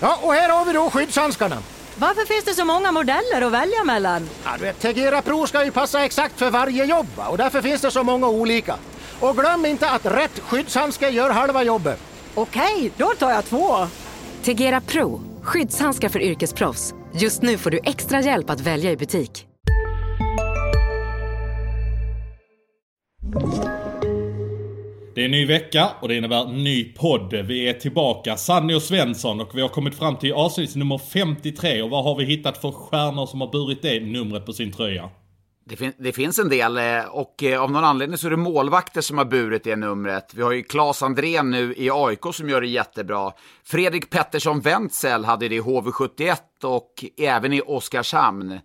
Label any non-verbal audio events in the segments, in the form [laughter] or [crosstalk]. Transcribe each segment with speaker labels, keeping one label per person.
Speaker 1: Ja, och här har vi då skyddshandskarna.
Speaker 2: Varför finns det så många modeller att välja mellan?
Speaker 1: Ja, du vet, Tegera Pro ska ju passa exakt för varje jobb och därför finns det så många olika. Och glöm inte att rätt skyddshandske gör halva jobbet.
Speaker 2: Okej, då tar jag två.
Speaker 3: Tegera Pro, skyddshandskar för yrkesproffs. Just nu får du extra hjälp att välja i butik.
Speaker 4: Det är en ny vecka och det innebär ny podd. Vi är tillbaka, Sanny och Svensson och vi har kommit fram till avsnitt nummer 53 och vad har vi hittat för stjärnor som har burit det numret på sin tröja?
Speaker 5: Det, fin det, finns en del eh, och eh, av någon anledning så är det målvakter som har burit det numret. Vi har ju Claes Andrén nu i AIK som gör det jättebra. Fredrik Pettersson-Wentzel hade det i HV71 och även i Oskarshamn.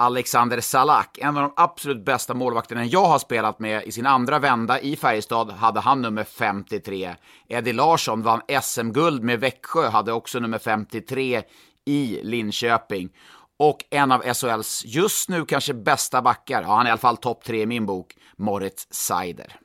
Speaker 5: Alexander Salak, en av de absolut bästa målvakterna jag har spelat med i sin andra vända i Färjestad, hade han nummer 53. Eddie Larsson vann SM-guld med Växjö, hade också nummer 53 i Linköping. Och en av SHLs just nu kanske bästa backar, ja han är i alla fall topp tre i min bok, Moritz Seider.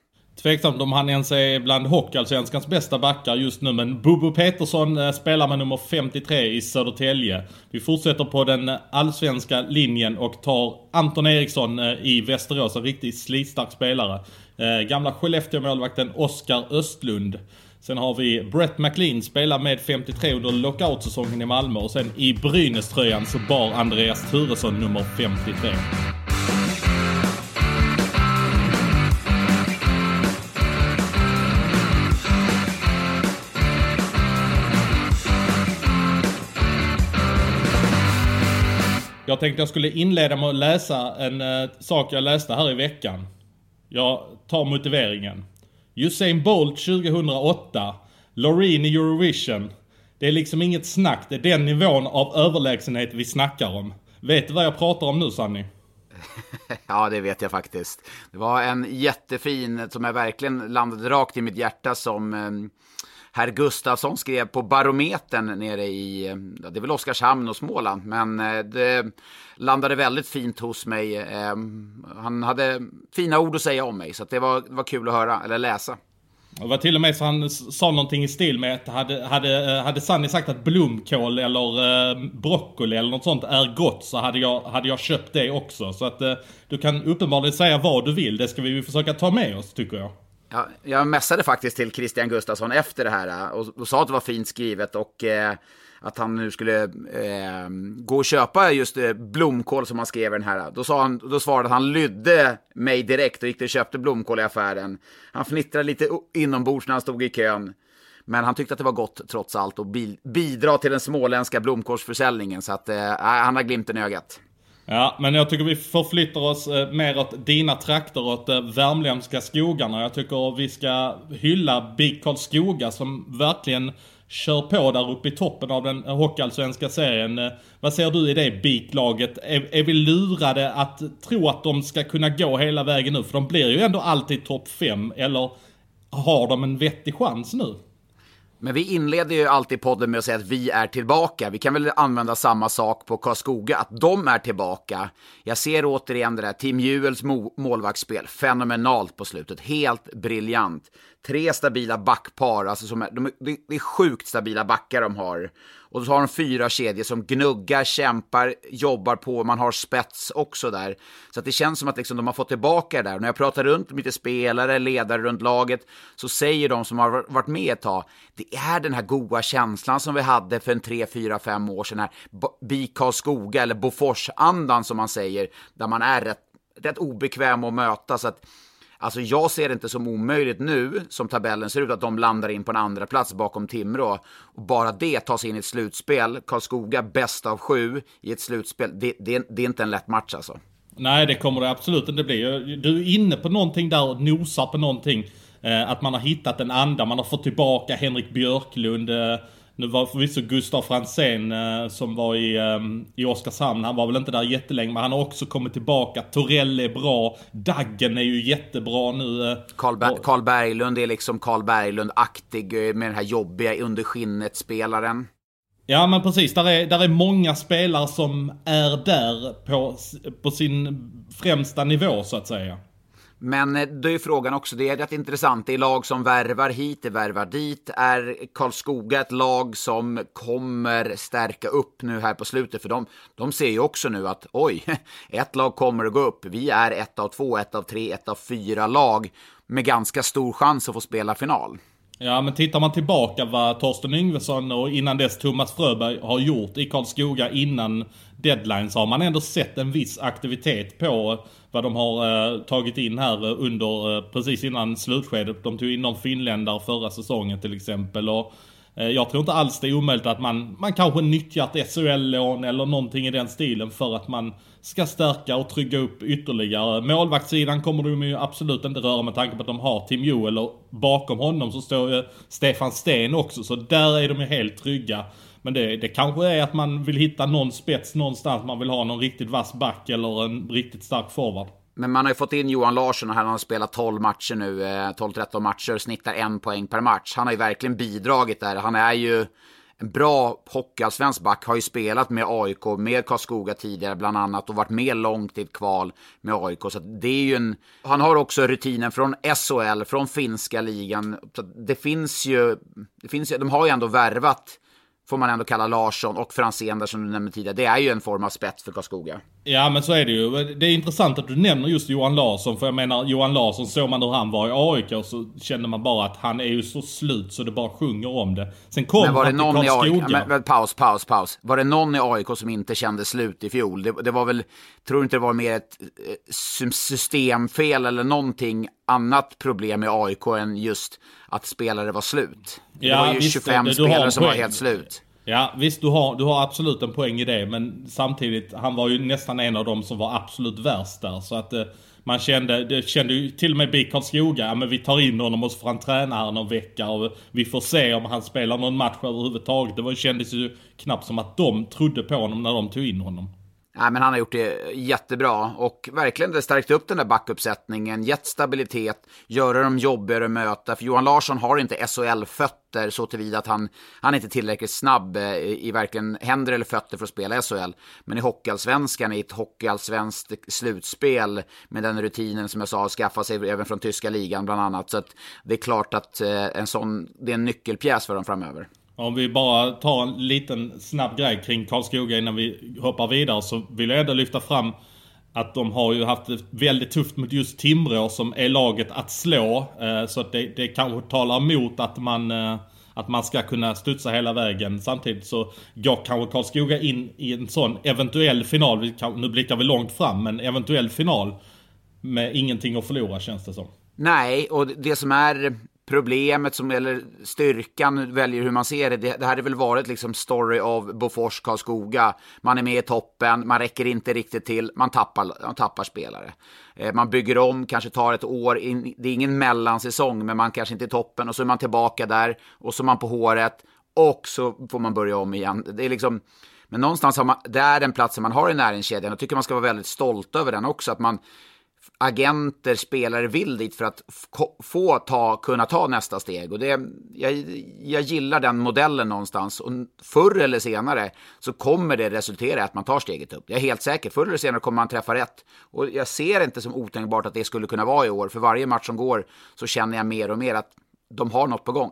Speaker 4: Tveksamt om han ens är bland Hockeyallsvenskans bästa backar just nu, men Bobo Petersson eh, spelar med nummer 53 i Södertälje. Vi fortsätter på den allsvenska linjen och tar Anton Eriksson eh, i Västerås, en riktigt slitstark spelare. Eh, gamla Skellefteå-målvakten Oskar Östlund. Sen har vi Brett McLean, spelar med 53 under lockoutsäsongen i Malmö och sen i Brynäs-tröjan så bar Andreas Turesson nummer 53. Jag tänkte jag skulle inleda med att läsa en uh, sak jag läste här i veckan. Jag tar motiveringen. Usain Bolt 2008. Loreen i Eurovision. Det är liksom inget snack, det är den nivån av överlägsenhet vi snackar om. Vet du vad jag pratar om nu Sanny? [laughs]
Speaker 5: ja, det vet jag faktiskt. Det var en jättefin, som jag verkligen landade rakt i mitt hjärta som eh, herr Gustafsson skrev på Barometern nere i, det är väl Oskarshamn och Småland, men eh, det landade väldigt fint hos mig. Ehm, han hade fina ord att säga om mig, så det var, det var kul att höra, eller läsa.
Speaker 4: Det var till och med så han sa någonting i stil med att hade, hade, eh, hade Sanny sagt att blomkål eller eh, broccoli eller något sånt är gott så hade jag, hade jag köpt det också. Så att eh, du kan uppenbarligen säga vad du vill. Det ska vi försöka ta med oss tycker jag.
Speaker 5: Ja, jag mässade faktiskt till Christian Gustafsson efter det här eh, och, och sa att det var fint skrivet och eh, att han nu skulle eh, gå och köpa just eh, blomkål som han skrev i den här. Då, sa han, då svarade han han lydde mig direkt och gick och köpte blomkål i affären. Han fnittrade lite inombords när han stod i kön. Men han tyckte att det var gott trots allt och bidra till den småländska blomkålsförsäljningen. Så att eh, han har glimten i ögat.
Speaker 4: Ja, men jag tycker vi förflyttar oss eh, mer åt dina trakter, åt eh, värmländska skogarna. Jag tycker vi ska hylla BIK Karlskoga som verkligen kör på där uppe i toppen av den hockeyallsvenska serien. Eh, vad ser du i det BIK-laget? Är, är vi lurade att tro att de ska kunna gå hela vägen nu? För de blir ju ändå alltid topp 5, eller har de en vettig chans nu?
Speaker 5: Men vi inleder ju alltid podden med att säga att vi är tillbaka. Vi kan väl använda samma sak på Karlskoga, att de är tillbaka. Jag ser återigen det där, Tim Juels målvaktsspel, fenomenalt på slutet, helt briljant. Tre stabila backpar, alltså som är, de, det är sjukt stabila backar de har. Och så har de fyra kedjor som gnuggar, kämpar, jobbar på, man har spets också där. Så att det känns som att liksom de har fått tillbaka det där. Och när jag pratar runt med lite spelare, ledare runt laget, så säger de som har varit med ett tag, det är den här goa känslan som vi hade för en tre, fyra, fem år sedan här. BIK Karlskoga, eller Boforsandan som man säger, där man är rätt, rätt obekväm att möta. Så att Alltså jag ser det inte som omöjligt nu, som tabellen ser ut, att de landar in på en andra plats bakom Timrå. Och bara det tas in i ett slutspel. Karlskoga bäst av sju i ett slutspel. Det, det, det är inte en lätt match alltså.
Speaker 4: Nej, det kommer det absolut inte bli. Du är inne på någonting där och nosar på någonting. Eh, att man har hittat en anda, man har fått tillbaka Henrik Björklund. Eh, Eh, nu var förvisso Gustav Fransén eh, som var i, eh, i Oskarshamn, han var väl inte där jättelänge men han har också kommit tillbaka. Torell är bra, Daggen är ju jättebra nu.
Speaker 5: Eh, Carl, Ber Berglund är liksom Carl Berglund-aktig eh, med den här jobbiga under skinnet-spelaren.
Speaker 4: Ja men precis, där är, där är många spelare som är där på, på sin främsta nivå så att säga.
Speaker 5: Men eh, då är frågan också, det är rätt intressant, det är lag som värvar hit, det värvar dit. Är Karlskoga ett lag som kommer stärka upp nu här på slutet? För de, de ser ju också nu att oj, [laughs] ett lag kommer att gå upp. Vi är ett av två, ett av tre, ett av fyra lag med ganska stor chans att få spela final.
Speaker 4: Ja, men tittar man tillbaka vad Torsten Yngvesson och innan dess Thomas Fröberg har gjort i Karlskoga innan deadline så har man ändå sett en viss aktivitet på vad de har eh, tagit in här eh, under, eh, precis innan slutskedet. De tog in någon finländare förra säsongen till exempel. Och, eh, jag tror inte alls det är omöjligt att man, man kanske nyttjar ett SHL-lån eller någonting i den stilen för att man ska stärka och trygga upp ytterligare. Målvaktssidan kommer de ju absolut inte röra med tanke på att de har Tim Joel och bakom honom så står ju Stefan Sten också. Så där är de ju helt trygga. Men det, det kanske är att man vill hitta någon spets någonstans. Man vill ha någon riktigt vass back eller en riktigt stark forward.
Speaker 5: Men man har ju fått in Johan Larsson och han har spelat 12 matcher nu, eh, 12-13 matcher, snittar en poäng per match. Han har ju verkligen bidragit där. Han är ju en bra hockeyallsvensk back, har ju spelat med AIK, med Karlskoga tidigare bland annat och varit med långt i ett kval med AIK. Så det är ju en, han har också rutinen från SHL, från finska ligan. Så det finns ju, det finns, de har ju ändå värvat får man ändå kalla Larsson och Franzén där som du nämnde tidigare. Det är ju en form av spets för Karlskoga.
Speaker 4: Ja men så är det ju. Det är intressant att du nämner just Johan Larsson. För jag menar Johan Larsson såg man hur han var i AIK och så kände man bara att han är ju så slut så det bara sjunger om det. Sen kom
Speaker 5: men var det någon. I AIK, men, paus, paus, paus. Var det någon i AIK som inte kände slut i fjol? Det, det var väl, tror inte det var mer ett eh, systemfel eller någonting annat problem i AIK än just att spelare var slut. Det ja, var ju visst, 25 det, spelare som var helt slut.
Speaker 4: Ja visst, du har, du har absolut en poäng i det. Men samtidigt, han var ju nästan en av dem som var absolut värst där. Så att eh, man kände, det kände ju till och med BIK Karlskoga, ja men vi tar in honom och så får han träna här någon vecka och vi får se om han spelar någon match överhuvudtaget. Det var, kändes ju knappt som att de trodde på honom när de tog in honom.
Speaker 5: Nej, men han har gjort det jättebra och verkligen stärkt upp den där backuppsättningen, gett stabilitet, göra dem jobbigare att möta. För Johan Larsson har inte SHL-fötter så tillvida att han, han är inte tillräckligt snabb eh, i, i varken händer eller fötter för att spela SHL. Men i Hockeyallsvenskan, i ett hockeyallsvenskt slutspel med den rutinen som jag sa, skaffa sig även från tyska ligan bland annat. Så att det är klart att eh, en sån, det är en nyckelpjäs för dem framöver.
Speaker 4: Om vi bara tar en liten snabb grej kring Karlskoga innan vi hoppar vidare så vill jag ändå lyfta fram att de har ju haft det väldigt tufft mot just Timrå som är laget att slå. Eh, så att det, det kanske talar emot att man, eh, att man ska kunna studsa hela vägen. Samtidigt så går kanske Karlskoga in i en sån eventuell final. Nu blickar vi långt fram, men eventuell final med ingenting att förlora känns det som.
Speaker 5: Nej, och det som är problemet som, eller styrkan, väljer hur man ser det. Det, det hade väl varit liksom story av Bofors Karlskoga. Man är med i toppen, man räcker inte riktigt till, man tappar, man tappar spelare. Eh, man bygger om, kanske tar ett år, in, det är ingen mellansäsong, men man kanske inte är i toppen och så är man tillbaka där och så är man på håret och så får man börja om igen. Det är liksom, men någonstans har man, det är den platsen man har i näringskedjan. Jag tycker man ska vara väldigt stolt över den också, att man agenter, spelare vill dit för att få ta, kunna ta nästa steg. Och det, jag, jag gillar den modellen någonstans. Och förr eller senare så kommer det resultera i att man tar steget upp. Jag är helt säker. Förr eller senare kommer man träffa rätt. Och jag ser inte som otänkbart att det skulle kunna vara i år. För varje match som går så känner jag mer och mer att de har något på gång.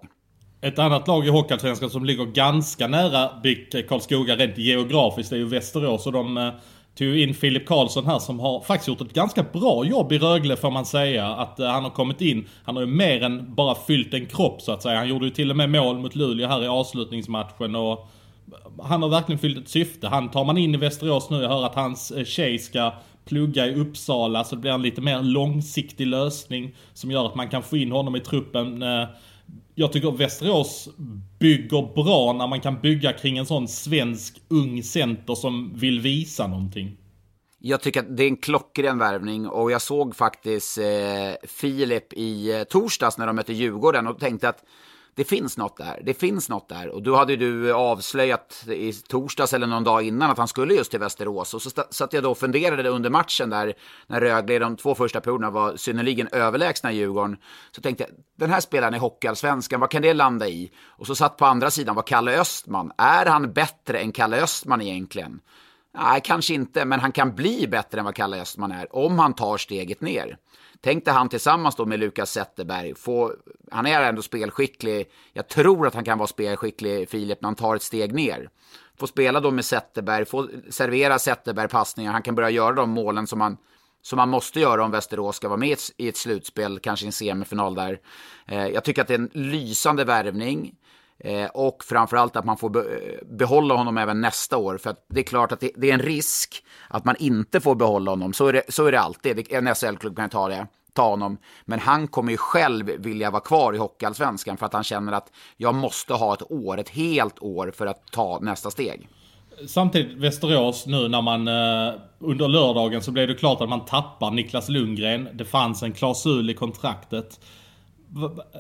Speaker 4: Ett annat lag i Hockeyallsvenskan som ligger ganska nära BIK Karlskoga rent geografiskt är ju Västerås. Och de eh, tog in Filip Karlsson här som har faktiskt gjort ett ganska bra jobb i Rögle får man säga. Att eh, han har kommit in, han har ju mer än bara fyllt en kropp så att säga. Han gjorde ju till och med mål mot Luleå här i avslutningsmatchen och han har verkligen fyllt ett syfte. Han tar man in i Västerås nu, jag hör att hans eh, tjej ska plugga i Uppsala så det blir en lite mer långsiktig lösning som gör att man kan få in honom i truppen. Eh, jag tycker Västerås bygger bra när man kan bygga kring en sån svensk ung center som vill visa någonting.
Speaker 5: Jag tycker att det är en klockren värvning och jag såg faktiskt eh, Filip i eh, torsdags när de mötte Djurgården och tänkte att det finns något där. Det finns något där. Och då hade du avslöjat i torsdags eller någon dag innan att han skulle just till Västerås. Och så satt jag då och funderade under matchen där, när Rögle i de två första perioderna var synnerligen överlägsna i Djurgården. Så tänkte jag, den här spelaren i Hockeyallsvenskan, vad kan det landa i? Och så satt på andra sidan var Kalle Östman. Är han bättre än Kalle Östman egentligen? Nej, kanske inte, men han kan bli bättre än vad Kalle Östman är om han tar steget ner. Tänk dig han tillsammans då med Lukas Zetterberg. Få, han är ändå spelskicklig. Jag tror att han kan vara spelskicklig, Filip, när han tar ett steg ner. Få spela då med Zetterberg, få servera Zetterberg passningar. Han kan börja göra de målen som han som man måste göra om Västerås ska vara med i ett slutspel, kanske en semifinal där. Eh, jag tycker att det är en lysande värvning. Eh, och framförallt att man får eh, behålla honom även nästa år. För det är klart att det, det, är en risk att man inte får behålla honom. Så är det, så är det alltid. En SHL-klubb kan ta det ta honom. Men han kommer ju själv vilja vara kvar i Hockeyallsvenskan för att han känner att jag måste ha ett år, ett helt år för att ta nästa steg.
Speaker 4: Samtidigt Västerås nu när man eh, under lördagen så blev det klart att man tappar Niklas Lundgren. Det fanns en klausul i kontraktet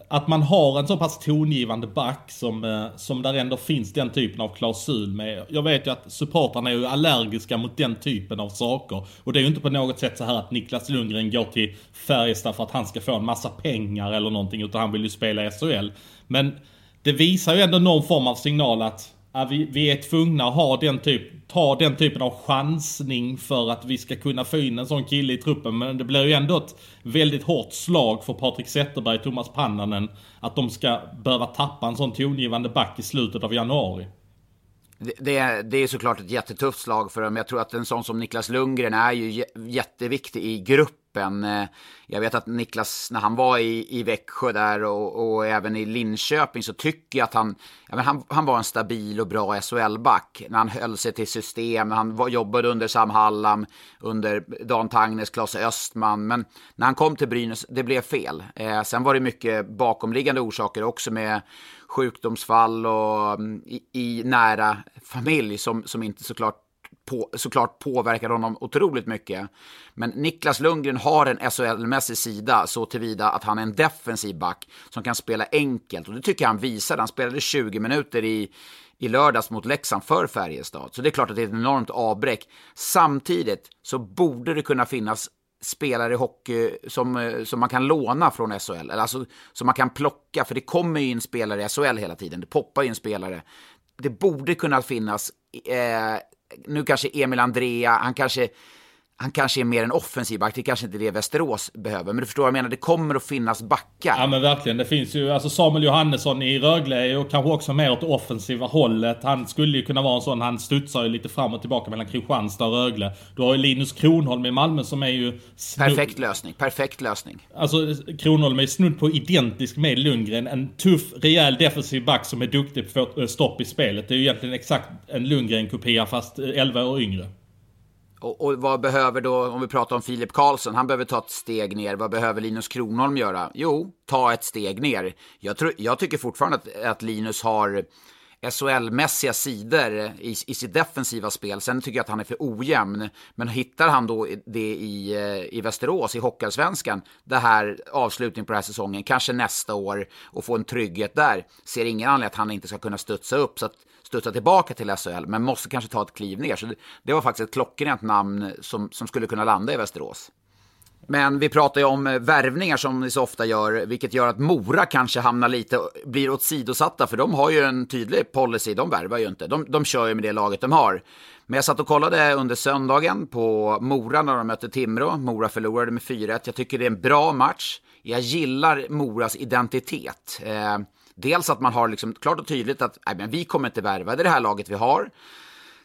Speaker 4: att man har en så pass tongivande back som, eh, som där ändå finns den typen av klausul med. Jag vet ju att supportrarna är ju allergiska mot den typen av saker. Och det är ju inte på något sätt så här att Niklas Lundgren går till Färjestad för att han ska få en massa pengar eller någonting. Utan han vill ju spela i SHL. Men det visar ju ändå någon form av signal att vi, vi är tvungna att ha den typ, ta den typen av chansning för att vi ska kunna få in en sån kille i truppen. Men det blir ju ändå ett väldigt hårt slag för Patrik Zetterberg och Thomas Pannanen att de ska behöva tappa en sån tongivande back i slutet av januari.
Speaker 5: Det, det, är, det är såklart ett jättetufft slag för dem. Jag tror att en sån som Niklas Lundgren är ju jätteviktig i grupp gruppen. Eh, jag vet att Niklas, när han var i, i Växjö där och, och även i Linköping så tycker jag att han, jag menar, han, han var en stabil och bra SHL-back. När han höll sig till system, när han var, jobbade under Sam Hallam, under Dan Tangnes, Claes Östman. Men när han kom till Brynäs, det blev fel. Eh, sen var det mycket bakomliggande orsaker också med sjukdomsfall och mm, i, i, nära familj som, som inte såklart på, såklart påverkar honom otroligt mycket. Men Niklas Lundgren har en SHL-mässig sida så tillvida att han är en defensiv back som kan spela enkelt. Och det tycker jag han visade. Han spelade 20 minuter i, i lördags mot Leksand för Färjestad. Så det är klart att det är ett enormt avbräck. Samtidigt så borde det kunna finnas spelare i hockey som, eh, som man kan låna från SHL, eller alltså som man kan plocka, för det kommer ju in spelare i SHL hela tiden, det poppar ju in spelare. Det borde kunna finnas eh, nu kanske Emil Andrea, han kanske han kanske är mer en offensiv back, det kanske inte är det Västerås behöver. Men du förstår vad jag menar, det kommer att finnas backar.
Speaker 4: Ja men verkligen, det finns ju, alltså Samuel Johannesson i Rögle är ju kanske också mer åt det offensiva hållet. Han skulle ju kunna vara en sån, han studsar ju lite fram och tillbaka mellan Kristianstad och Rögle. Du har ju Linus Kronholm i Malmö som är ju...
Speaker 5: Perfekt lösning, perfekt lösning.
Speaker 4: Alltså Kronholm är snudd på identisk med Lundgren. En tuff, rejäl defensiv back som är duktig på att få stopp i spelet. Det är ju egentligen exakt en Lundgren-kopia fast 11 år yngre.
Speaker 5: Och, och, vad behöver då, om vi pratar om Filip Karlsson, han behöver ta ett steg ner. Vad behöver Linus Kronholm göra? Jo, ta ett steg ner. Jag, tror, jag tycker fortfarande att, att Linus har SHL-mässiga sidor i, i sitt defensiva spel. Sen tycker jag att han är för ojämn. Men hittar han då det i, eh, i Västerås, i Hockeyallsvenskan, det här avslutningen på den här säsongen, kanske nästa år, och få en trygghet där, ser ingen anledning att han inte ska kunna studsa upp. Så att studsa tillbaka till SHL, men måste kanske ta ett kliv ner. Så det, det var faktiskt ett klockrent namn som, som skulle kunna landa i Västerås. Men vi pratar ju om eh, värvningar som ni så ofta gör, vilket gör att Mora kanske hamnar lite, blir åsidosatta, för de har ju en tydlig policy, de värvar ju inte, de, de kör ju med det laget de har. Men jag satt och kollade under söndagen på Mora när de mötte Timrå, Mora förlorade med 4-1, jag tycker det är en bra match. Jag gillar Moras identitet. Eh, dels att man har liksom klart och tydligt att nej, men vi kommer inte värva, det är det här laget vi har.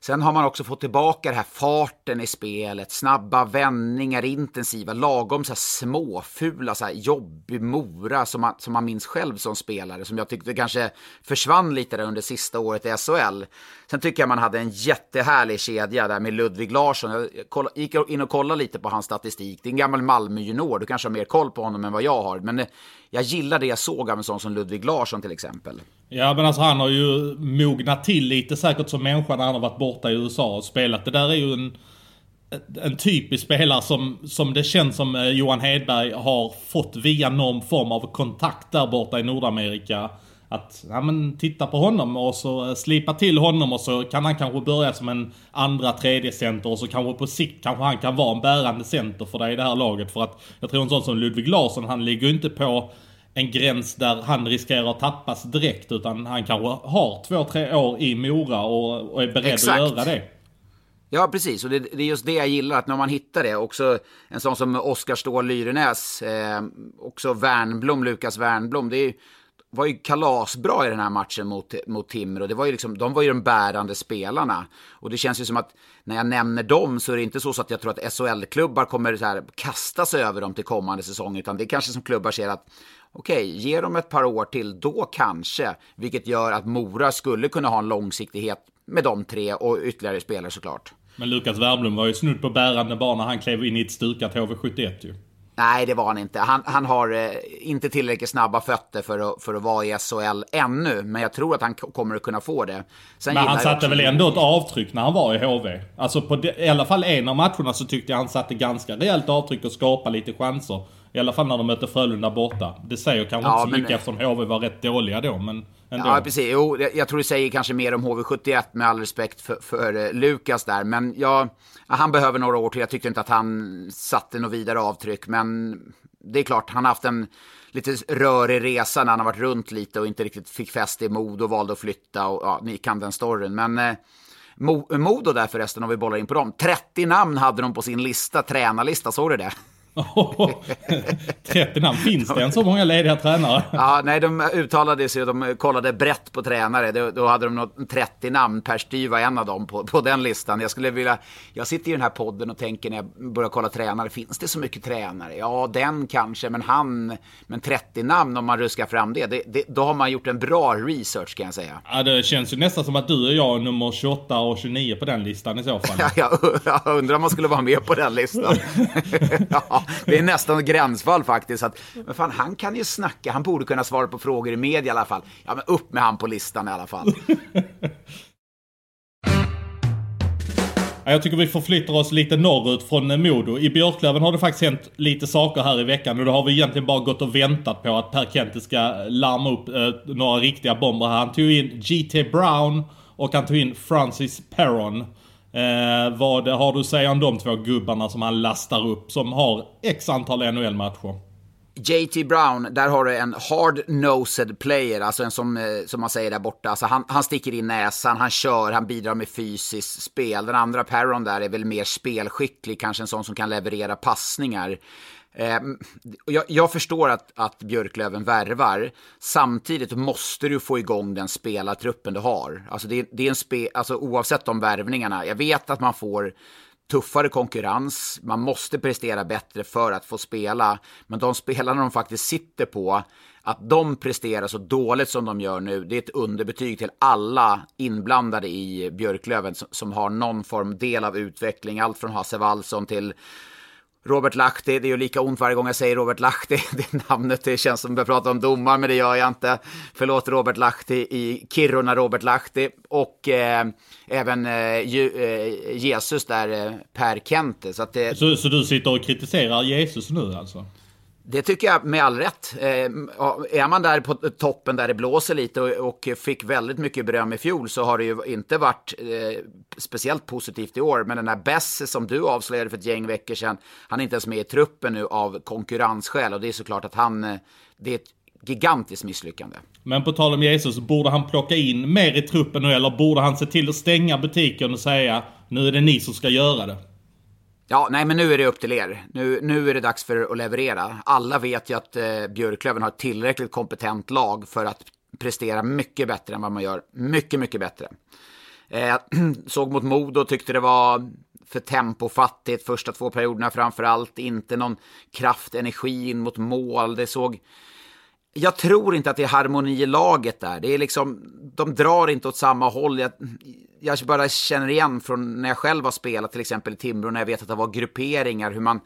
Speaker 5: Sen har man också fått tillbaka den här farten i spelet, snabba vändningar, intensiva, lagom så här småfula, så här jobbig Mora som man, som man minns själv som spelare, som jag tyckte kanske försvann lite där under sista året i SHL. Sen tycker jag man hade en jättehärlig kedja där med Ludvig Larsson. Jag gick in och kollade lite på hans statistik. Det är en gammal Malmö-junior, du kanske har mer koll på honom än vad jag har. Men eh, jag gillar det jag såg av en sån som Ludvig Larsson till exempel.
Speaker 4: Ja men alltså han har ju mognat till lite säkert som människa när han har varit borta borta i USA och spelat. Det där är ju en, en typisk spelare som, som det känns som eh, Johan Hedberg har fått via någon form av kontakt där borta i Nordamerika. Att, ja men titta på honom och så eh, slipa till honom och så kan han kanske börja som en andra, tredje center och så kanske på sikt kanske han kan vara en bärande center för dig i det här laget. För att jag tror en sån som Ludvig Larsson, han ligger ju inte på en gräns där han riskerar att tappas direkt utan han kanske har två, tre år i Mora och, och är beredd Exakt. att göra det.
Speaker 5: Ja, precis. Och det, det, är just det jag gillar, att när man hittar det. Också en sån som Oskar Ståhl Lyrenäs, eh, också Wernblom, Lukas Wernblom. Det är, var ju kalasbra i den här matchen mot, mot Timrå. Det var ju liksom, de var ju de bärande spelarna. Och det känns ju som att när jag nämner dem så är det inte så, så att jag tror att SHL-klubbar kommer så här kasta sig över dem till kommande säsong. Utan det är kanske som klubbar ser att okej, ge dem ett par år till, då kanske. Vilket gör att Mora skulle kunna ha en långsiktighet med de tre och ytterligare spelare såklart.
Speaker 4: Men Lukas Wernbloom var ju snudd på bärande bara när han klev in i ett stukat HV71 ju.
Speaker 5: Nej, det var han inte. Han, han har eh, inte tillräckligt snabba fötter för att, för att vara i SHL ännu, men jag tror att han kommer att kunna få det.
Speaker 4: Sen men han satte väl ändå ett avtryck när han var i HV? Alltså på de, i alla fall en av matcherna så tyckte jag han satte ganska rejält avtryck och skapade lite chanser. I alla fall när de mötte Frölunda borta. Det säger kanske ja, inte så men... mycket eftersom HV var rätt dåliga då, men ändå.
Speaker 5: Ja, precis. Jo, jag tror det säger kanske mer om HV71 med all respekt för, för uh, Lukas där. Men ja, han behöver några år till. Jag tyckte inte att han satte något vidare avtryck. Men det är klart, han har haft en lite rörig resa när han har varit runt lite och inte riktigt fick fäste i mod och valde att flytta. Och, ja, ni kan den storyn. Men uh, Modo där förresten, om vi bollar in på dem. 30 namn hade de på sin lista, tränarlista, såg du det?
Speaker 4: 30 [laughs] namn, finns det en så många lediga tränare? [laughs]
Speaker 5: Ja, nej, de uttalade sig och de kollade brett på tränare. Då, då hade de något 30 namn, Per Styr var en av dem på, på den listan. Jag skulle vilja, jag sitter i den här podden och tänker när jag börjar kolla tränare, finns det så mycket tränare? Ja, den kanske, men han, men 30 namn om man ruskar fram det, det, det då har man gjort en bra research kan jag säga.
Speaker 4: Ja, det känns ju nästan som att du och jag är nummer 28 och 29 på den listan i så fall. [laughs]
Speaker 5: Ja, jag, jag undrar om man skulle vara med på den listan. ja det är nästan gränsfall faktiskt. Att, men fan, han kan ju snacka, han borde kunna svara på frågor i media i alla fall. Ja, men upp med han på listan i alla fall.
Speaker 4: Jag tycker vi förflyttar oss lite norrut från Modo. I Björklöven har det faktiskt hänt lite saker här i veckan och då har vi egentligen bara gått och väntat på att Per Kente ska larma upp eh, några riktiga bomber här. Han tog in G.T. Brown och han tog in Francis Perron. Eh, vad har du att säga om de två gubbarna som han lastar upp som har x antal NHL-matcher?
Speaker 5: JT Brown, där har du en hard-nosed player, alltså en som, eh, som man säger där borta. Alltså han, han sticker in näsan, han kör, han bidrar med fysiskt spel. Den andra Perron där är väl mer spelskicklig, kanske en sån som kan leverera passningar. Eh, jag, jag, förstår att, att Björklöven värvar. Samtidigt måste du få igång den spelartruppen du har. Alltså, det, det är en spe, alltså oavsett de värvningarna. Jag vet att man får tuffare konkurrens. Man måste prestera bättre för att få spela. Men de spelarna de faktiskt sitter på, att de presterar så dåligt som de gör nu, det är ett underbetyg till alla inblandade i Björklöven som, som har någon form del av utveckling. Allt från Hasse Wallson till Robert Lahti, det gör lika ont varje gång jag säger Robert Lahti, [laughs] det namnet, det känns som att jag pratar om domar, men det gör jag inte. Förlåt Robert Lahti i Kiruna, Robert Lahti, och eh, även eh, eh Jesus där, eh, Per Kente.
Speaker 4: Så, det... så, så du sitter och kritiserar Jesus nu alltså?
Speaker 5: Det tycker jag med all rätt. Eh, är man där på toppen där det blåser lite och fick väldigt mycket beröm i fjol så har det ju inte varit eh, speciellt positivt i år. Men den här Besse som du avslöjade för ett gäng veckor sedan, han är inte ens med i truppen nu av konkurrensskäl och det är såklart att han, eh, det är ett gigantiskt misslyckande.
Speaker 4: Men på tal om Jesus, borde han plocka in mer i truppen nu eller borde han se till att stänga butiken och säga nu är det ni som ska göra det?
Speaker 5: Ja, nej men nu är det upp till er. Nu, nu är det dags för att leverera. Alla vet ju att eh, Björklöven har ett tillräckligt kompetent lag för att prestera mycket bättre än vad man gör. Mycket, mycket bättre. Eh, [clears throat] såg mot Modo och tyckte det var för tempofattigt första två perioderna framför allt. Inte någon kraft, energi in mot mål. Det såg jag tror inte att det är harmoni i laget där. Det är liksom, de drar inte åt samma håll. Jag, jag bara känner igen från när jag själv har spelat till exempel i Timrå, när jag vet att det var grupperingar, hur man,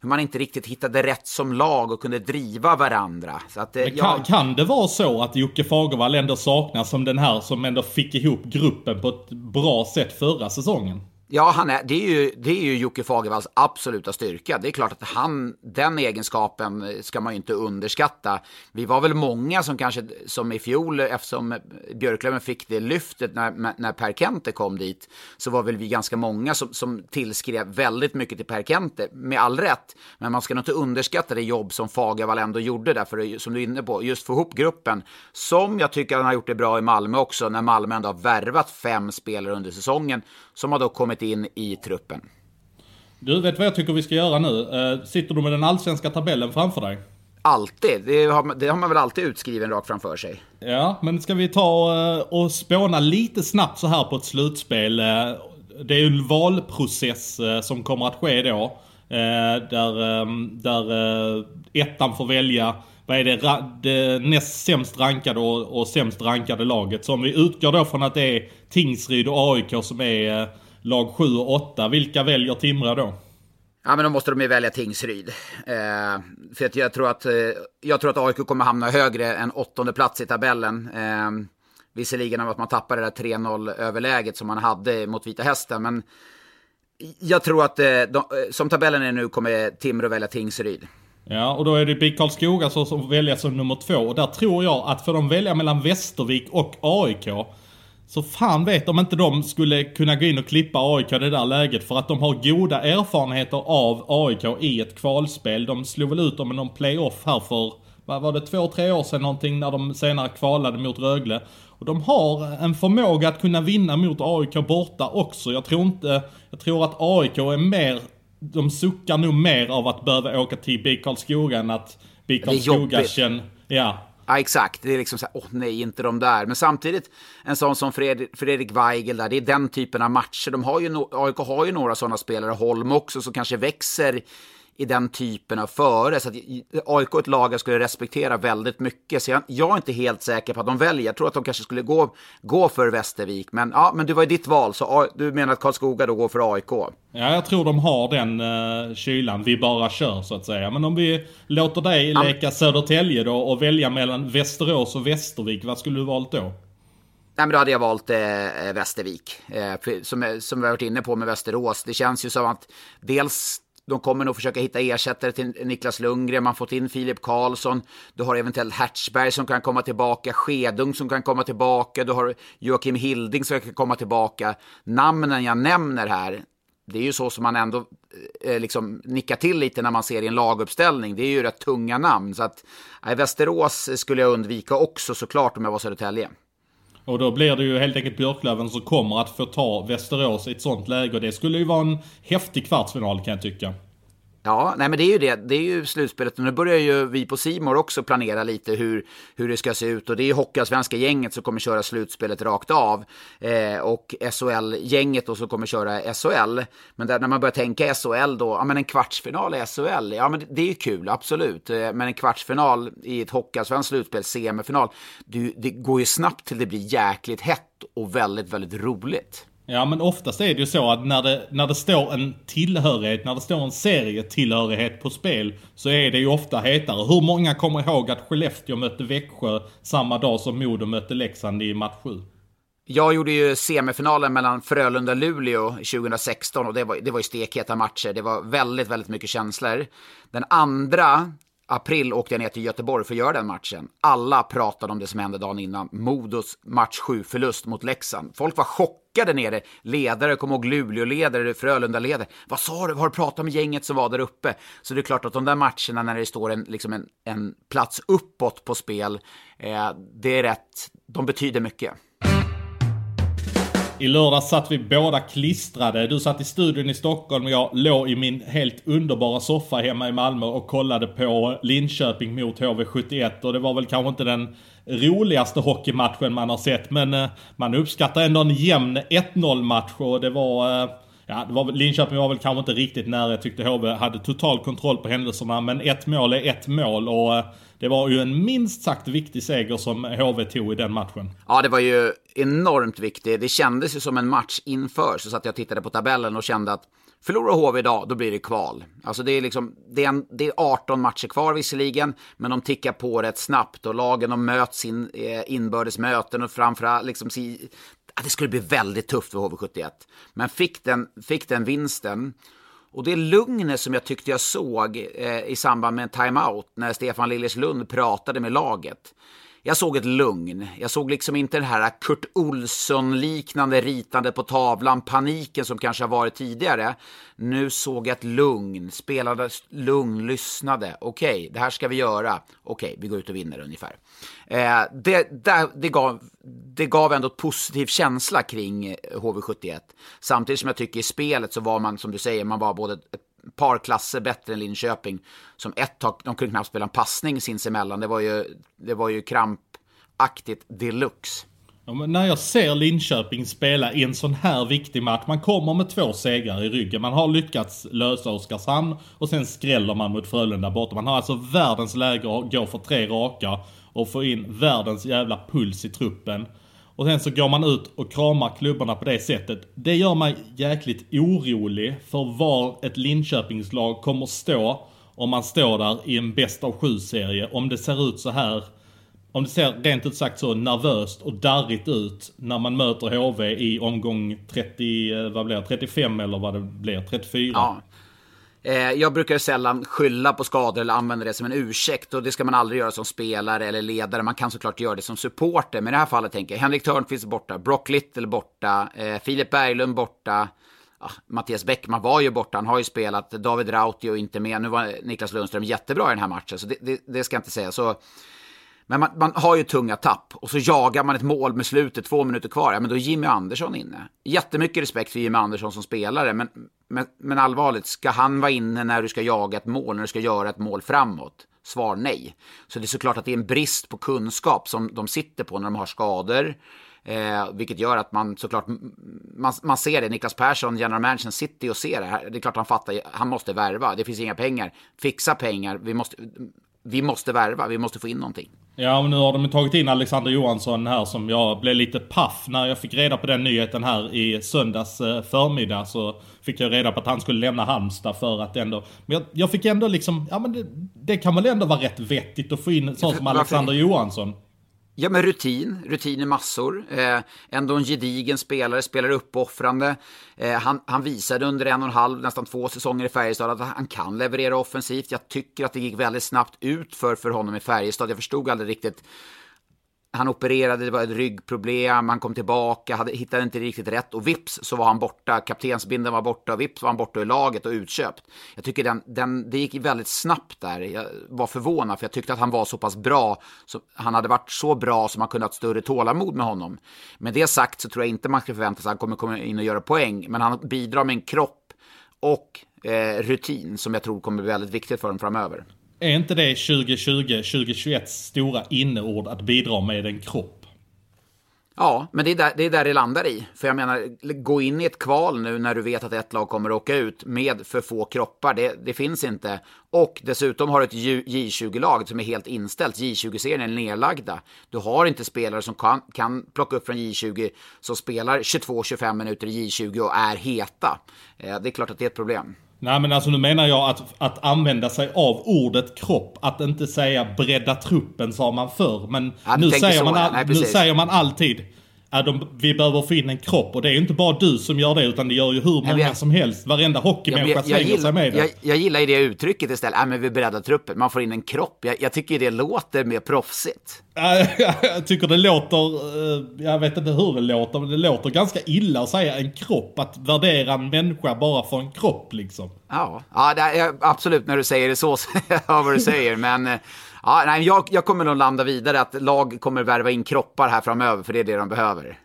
Speaker 5: hur man inte riktigt hittade rätt som lag och kunde driva varandra. Så att,
Speaker 4: kan, jag... kan det vara så att Jocke Fagervall ändå saknas som den här som ändå fick ihop gruppen på ett bra sätt förra säsongen?
Speaker 5: Ja, han är, det, är ju, det är ju Jocke Fagervalls absoluta styrka. Det är klart att han, den egenskapen ska man ju inte underskatta. Vi var väl många som kanske, som i fjol, eftersom Björklöven fick det lyftet när, när Per Kente kom dit, så var väl vi ganska många som, som tillskrev väldigt mycket till Per Kente, med all rätt. Men man ska nog inte underskatta det jobb som Fagervall ändå gjorde där, för som du är inne på, just få ihop gruppen. Som jag tycker han har gjort det bra i Malmö också, när Malmö ändå har värvat fem spelare under säsongen, som har då kommit in i truppen.
Speaker 4: Du, vet vad jag tycker vi ska göra nu? Uh, sitter du med den allsvenska tabellen framför dig?
Speaker 5: Alltid. Det har, det har man väl alltid utskriven rakt framför sig.
Speaker 4: Ja, men ska vi ta och spåna lite snabbt så här på ett slutspel? Uh, det är ju en valprocess som kommer att ske då. där ehm, där ettan får välja vad är det, det näst sämst rankade och, och sämst rankade laget. Så om vi utgår då från att det är Tingsryd och AIK som är eh, lag 7 och 8. Vilka väljer Timrå då?
Speaker 5: Ja, men då måste de ju välja Tingsryd. Eh, för att jag, tror att, eh, jag tror att AIK kommer hamna högre än åttonde plats i tabellen. Eh, visserligen av att man tappade det där 3-0 överläget som man hade mot Vita Hästen. Men jag tror att eh, de, eh, som tabellen är nu kommer Timrå välja Tingsryd.
Speaker 4: Ja, och då är det BIK Karlskoga som väljer som nummer två. Och där tror jag att för de välja mellan Västervik och AIK så fan vet om inte de skulle kunna gå in och klippa AIK i det där läget för att de har goda erfarenheter av AIK i ett kvalspel. De slog väl ut dem i någon playoff här för, vad var det, två, tre år sedan någonting när de senare kvalade mot Rögle. Och de har en förmåga att kunna vinna mot AIK borta också. Jag tror inte, jag tror att AIK är mer, de suckar nog mer av att behöva åka till BIK Karlskoga än att BIK Karlskoga känner, ja,
Speaker 5: Ja, exakt. Det är liksom så här, åh nej, inte de där. Men samtidigt, en sån som Fredrik, Fredrik Weigel där, det är den typen av matcher. De har ju, AIK har ju några sådana spelare, Holm också, som kanske växer i den typen av före. Så att AIK är ett lag jag skulle respektera väldigt mycket. Så jag, jag, är inte helt säker på att de väljer. Jag tror att de kanske skulle gå, gå för Västervik. Men, ja, men du var ju ditt val, så du menar att Karlskoga då går för AIK?
Speaker 4: Ja, jag tror de har den uh, kylan. Vi bara kör så att säga. Men om vi låter dig ja. leka Södertälje då och välja mellan Västerås och Västervik. Vad skulle du valt då?
Speaker 5: Nej, men då hade jag valt eh, Västervik. Eh, som, som vi har varit inne på med Västerås. Det känns ju som att dels de kommer nog försöka hitta ersättare till Niklas Lundgren. Man har fått in Filip Karlsson. Du har eventuellt Hertzberg som kan komma tillbaka. Skedung som kan komma tillbaka. Du har Joakim Hilding som kan komma tillbaka. Namnen jag nämner här, det är ju så som man ändå eh, liksom nickar till lite när man ser i en laguppställning. Det är ju rätt tunga namn. Så att eh, Västerås skulle jag undvika också såklart om jag var Södertälje.
Speaker 4: Och då blir det ju helt enkelt Björklöven som kommer att få ta Västerås i ett sånt läge. Och det skulle ju vara en häftig kvartsfinal kan jag tycka.
Speaker 5: Ja, nej men det är ju det. Det är ju slutspelet. Och nu börjar ju vi på Simor också planera lite hur, hur det ska se ut. Och det är ju Hockeyallsvenska gänget som kommer köra slutspelet rakt av. Eh, och SHL-gänget då som kommer köra SHL. Men där, när man börjar tänka SHL då, ja men en kvartsfinal i SHL, ja men det, det är ju kul, absolut. Eh, men en kvartsfinal i ett Hockeyallsvenskt slutspel, semifinal, det, det går ju snabbt till det blir jäkligt hett och väldigt, väldigt roligt.
Speaker 4: Ja men oftast är det ju så att när det, när det står en tillhörighet, när det står en serietillhörighet på spel så är det ju ofta hetare. Hur många kommer ihåg att Skellefteå mötte Växjö samma dag som Modo mötte Leksand i match 7?
Speaker 5: Jag gjorde ju semifinalen mellan Frölunda och Luleå 2016 och det var, det var ju stekheta matcher. Det var väldigt, väldigt mycket känslor. Den andra april åkte jag ner till Göteborg för att göra den matchen. Alla pratade om det som hände dagen innan. Modos match 7-förlust mot Leksand. Folk var chockade nere. Ledare, kom ihåg Luleå-ledare, Frölunda-ledare. Vad sa du? Har du pratat med gänget som var där uppe? Så det är klart att de där matcherna när det står en, liksom en, en plats uppåt på spel, eh, det är rätt, de betyder mycket.
Speaker 4: I lördag satt vi båda klistrade. Du satt i studion i Stockholm och jag låg i min helt underbara soffa hemma i Malmö och kollade på Linköping mot HV71. Och det var väl kanske inte den roligaste hockeymatchen man har sett. Men eh, man uppskattar ändå en jämn 1-0 match och det var... Eh, ja, det var, Linköping var väl kanske inte riktigt nära. Jag tyckte HV hade total kontroll på händelserna. Men ett mål är ett mål och eh, det var ju en minst sagt viktig seger som HV tog i den matchen.
Speaker 5: Ja, det var ju enormt viktigt. Det kändes ju som en match inför. Så satt jag och tittade på tabellen och kände att Förlorar HV idag, då blir det kval. Alltså det är, liksom, det är, en, det är 18 matcher kvar visserligen, men de tickar på rätt snabbt och lagen de möts in, eh, inbördes möten och framförallt liksom, si, det skulle bli väldigt tufft för HV71. Men fick den, fick den vinsten och det lugnet som jag tyckte jag såg eh, i samband med en timeout när Stefan Liljeslund pratade med laget jag såg ett lugn. Jag såg liksom inte den här Kurt Olsson-liknande ritande på tavlan, paniken som kanske har varit tidigare. Nu såg jag ett lugn, spelade lugn, lyssnade. Okej, okay, det här ska vi göra. Okej, okay, vi går ut och vinner ungefär. Eh, det, det, det, gav, det gav ändå ett positiv känsla kring eh, HV71. Samtidigt som jag tycker i spelet så var man, som du säger, man var både ett par klasser bättre än Linköping. Som ett tag, de kunde knappt spela en passning sinsemellan. Det var ju, det var ju krampaktigt deluxe.
Speaker 4: Ja, när jag ser Linköping spela i en sån här viktig match, man kommer med två segrar i ryggen. Man har lyckats lösa Oskarshamn och sen skräller man mot Frölunda borta. Man har alltså världens läge att gå för tre raka och få in världens jävla puls i truppen. Och sen så går man ut och kramar klubbarna på det sättet. Det gör mig jäkligt orolig för var ett Linköpingslag kommer stå om man står där i en bäst av sju serie. Om det ser ut så här om det ser rent ut sagt så nervöst och darrigt ut när man möter HV i omgång 30, vad blir det, 35 eller vad det blir, 34. Ja.
Speaker 5: Eh, jag brukar sällan skylla på skador eller använda det som en ursäkt och det ska man aldrig göra som spelare eller ledare. Man kan såklart göra det som supporter, men i det här fallet tänker jag Henrik Törnqvist borta, Brock Little borta, eh, Filip Berglund borta, Ja, Mattias Bäckman var ju borta, han har ju spelat, David Rautio inte med, nu var Niklas Lundström jättebra i den här matchen, så det, det, det ska jag inte säga. Så men man, man, har ju tunga tapp och så jagar man ett mål med slutet, två minuter kvar. Ja, men då är Jimmy Andersson inne. Jättemycket respekt för Jimmy Andersson som spelare, men, men, men allvarligt, ska han vara inne när du ska jaga ett mål, när du ska göra ett mål framåt? Svar nej. Så det är såklart att det är en brist på kunskap som de sitter på när de har skador. Eh, vilket gör att man såklart, man, man ser det. Niklas Persson, general manager sitter och ser det här. Det är klart han fattar, han måste värva. Det finns inga pengar. Fixa pengar. Vi måste, vi måste värva, vi måste få in någonting.
Speaker 4: Ja, och nu har de tagit in Alexander Johansson här som jag blev lite paff när jag fick reda på den nyheten här i söndags eh, förmiddag. Så fick jag reda på att han skulle lämna Halmstad för att ändå... Men jag, jag fick ändå liksom, ja men det, det, kan väl ändå vara rätt vettigt att få in sån som Alexander Johansson.
Speaker 5: Ja, men rutin. Rutin i massor. Eh, ändå en gedigen spelare, spelar uppoffrande. Eh, han, han visade under en och en halv, nästan två säsonger i Färjestad att han kan leverera offensivt. Jag tycker att det gick väldigt snabbt ut för, för honom i Färjestad. Jag förstod aldrig riktigt han opererade, det var ett ryggproblem, han kom tillbaka, hade, hittade inte riktigt rätt och vips så var han borta. Kaptensbinden var borta och vips var han borta ur laget och utköpt. Jag tycker den, den, det gick väldigt snabbt där. Jag var förvånad för jag tyckte att han var så pass bra. Så, han hade varit så bra som man kunde ha ett större tålamod med honom. Med det sagt så tror jag inte man ska förvänta sig att han kommer komma in och göra poäng. Men han bidrar med en kropp och eh, rutin som jag tror kommer bli väldigt viktigt för honom framöver.
Speaker 4: Är inte det 2020-2021 stora inneord att bidra med en kropp?
Speaker 5: Ja, men det är, där, det är där det landar i. För jag menar, gå in i ett kval nu när du vet att ett lag kommer att åka ut med för få kroppar, det, det finns inte. Och dessutom har du ett J20-lag som är helt inställt. J20-serien är nedlagda. Du har inte spelare som kan, kan plocka upp från J20 som spelar 22-25 minuter i J20 och är heta. Eh, det är klart att det är ett problem.
Speaker 4: Nej men alltså nu menar jag att, att använda sig av ordet kropp, att inte säga bredda truppen sa man förr. Men ja, nu, säger man, Nej, nu säger man alltid Ja, de, vi behöver få in en kropp och det är ju inte bara du som gör det utan det gör ju hur många jag, som helst. Varenda hockeymänniska slänger sig med det.
Speaker 5: Jag, jag gillar ju det uttrycket istället. Ja, men vi breddar truppen. Man får in en kropp. Jag, jag tycker det låter mer proffsigt. [laughs]
Speaker 4: jag tycker det låter, eh, jag vet inte hur det låter, men det låter ganska illa att säga en kropp. Att värdera en människa bara för en kropp liksom.
Speaker 5: Ja, ja det är, absolut när du säger det så, [laughs] ja vad du säger. Men eh, Ja, nej, jag, jag kommer nog landa vidare att lag kommer värva in kroppar här framöver, för det är det de behöver.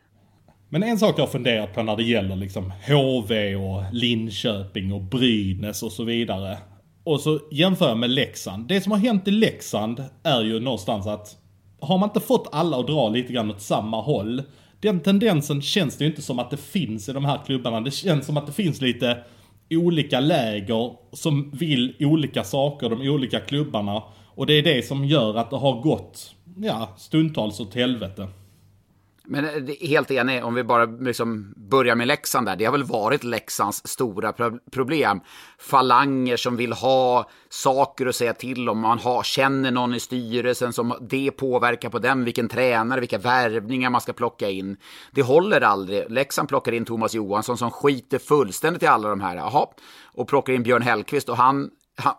Speaker 4: Men en sak jag har funderat på när det gäller liksom HV och Linköping och Brynäs och så vidare. Och så jämför jag med Leksand. Det som har hänt i Leksand är ju någonstans att har man inte fått alla att dra lite grann åt samma håll. Den tendensen känns det ju inte som att det finns i de här klubbarna. Det känns som att det finns lite olika läger som vill olika saker, de olika klubbarna. Och det är det som gör att det har gått, ja, stundtals åt helvete.
Speaker 5: Men eh, helt enig, om vi bara liksom börjar med Leksand där. Det har väl varit Leksands stora problem. Falanger som vill ha saker att säga till om. Man har, känner någon i styrelsen som det påverkar på den. Vilken tränare, vilka värvningar man ska plocka in. Det håller aldrig. Leksand plockar in Thomas Johansson som skiter fullständigt i alla de här. Jaha. Och plockar in Björn Hellkvist och han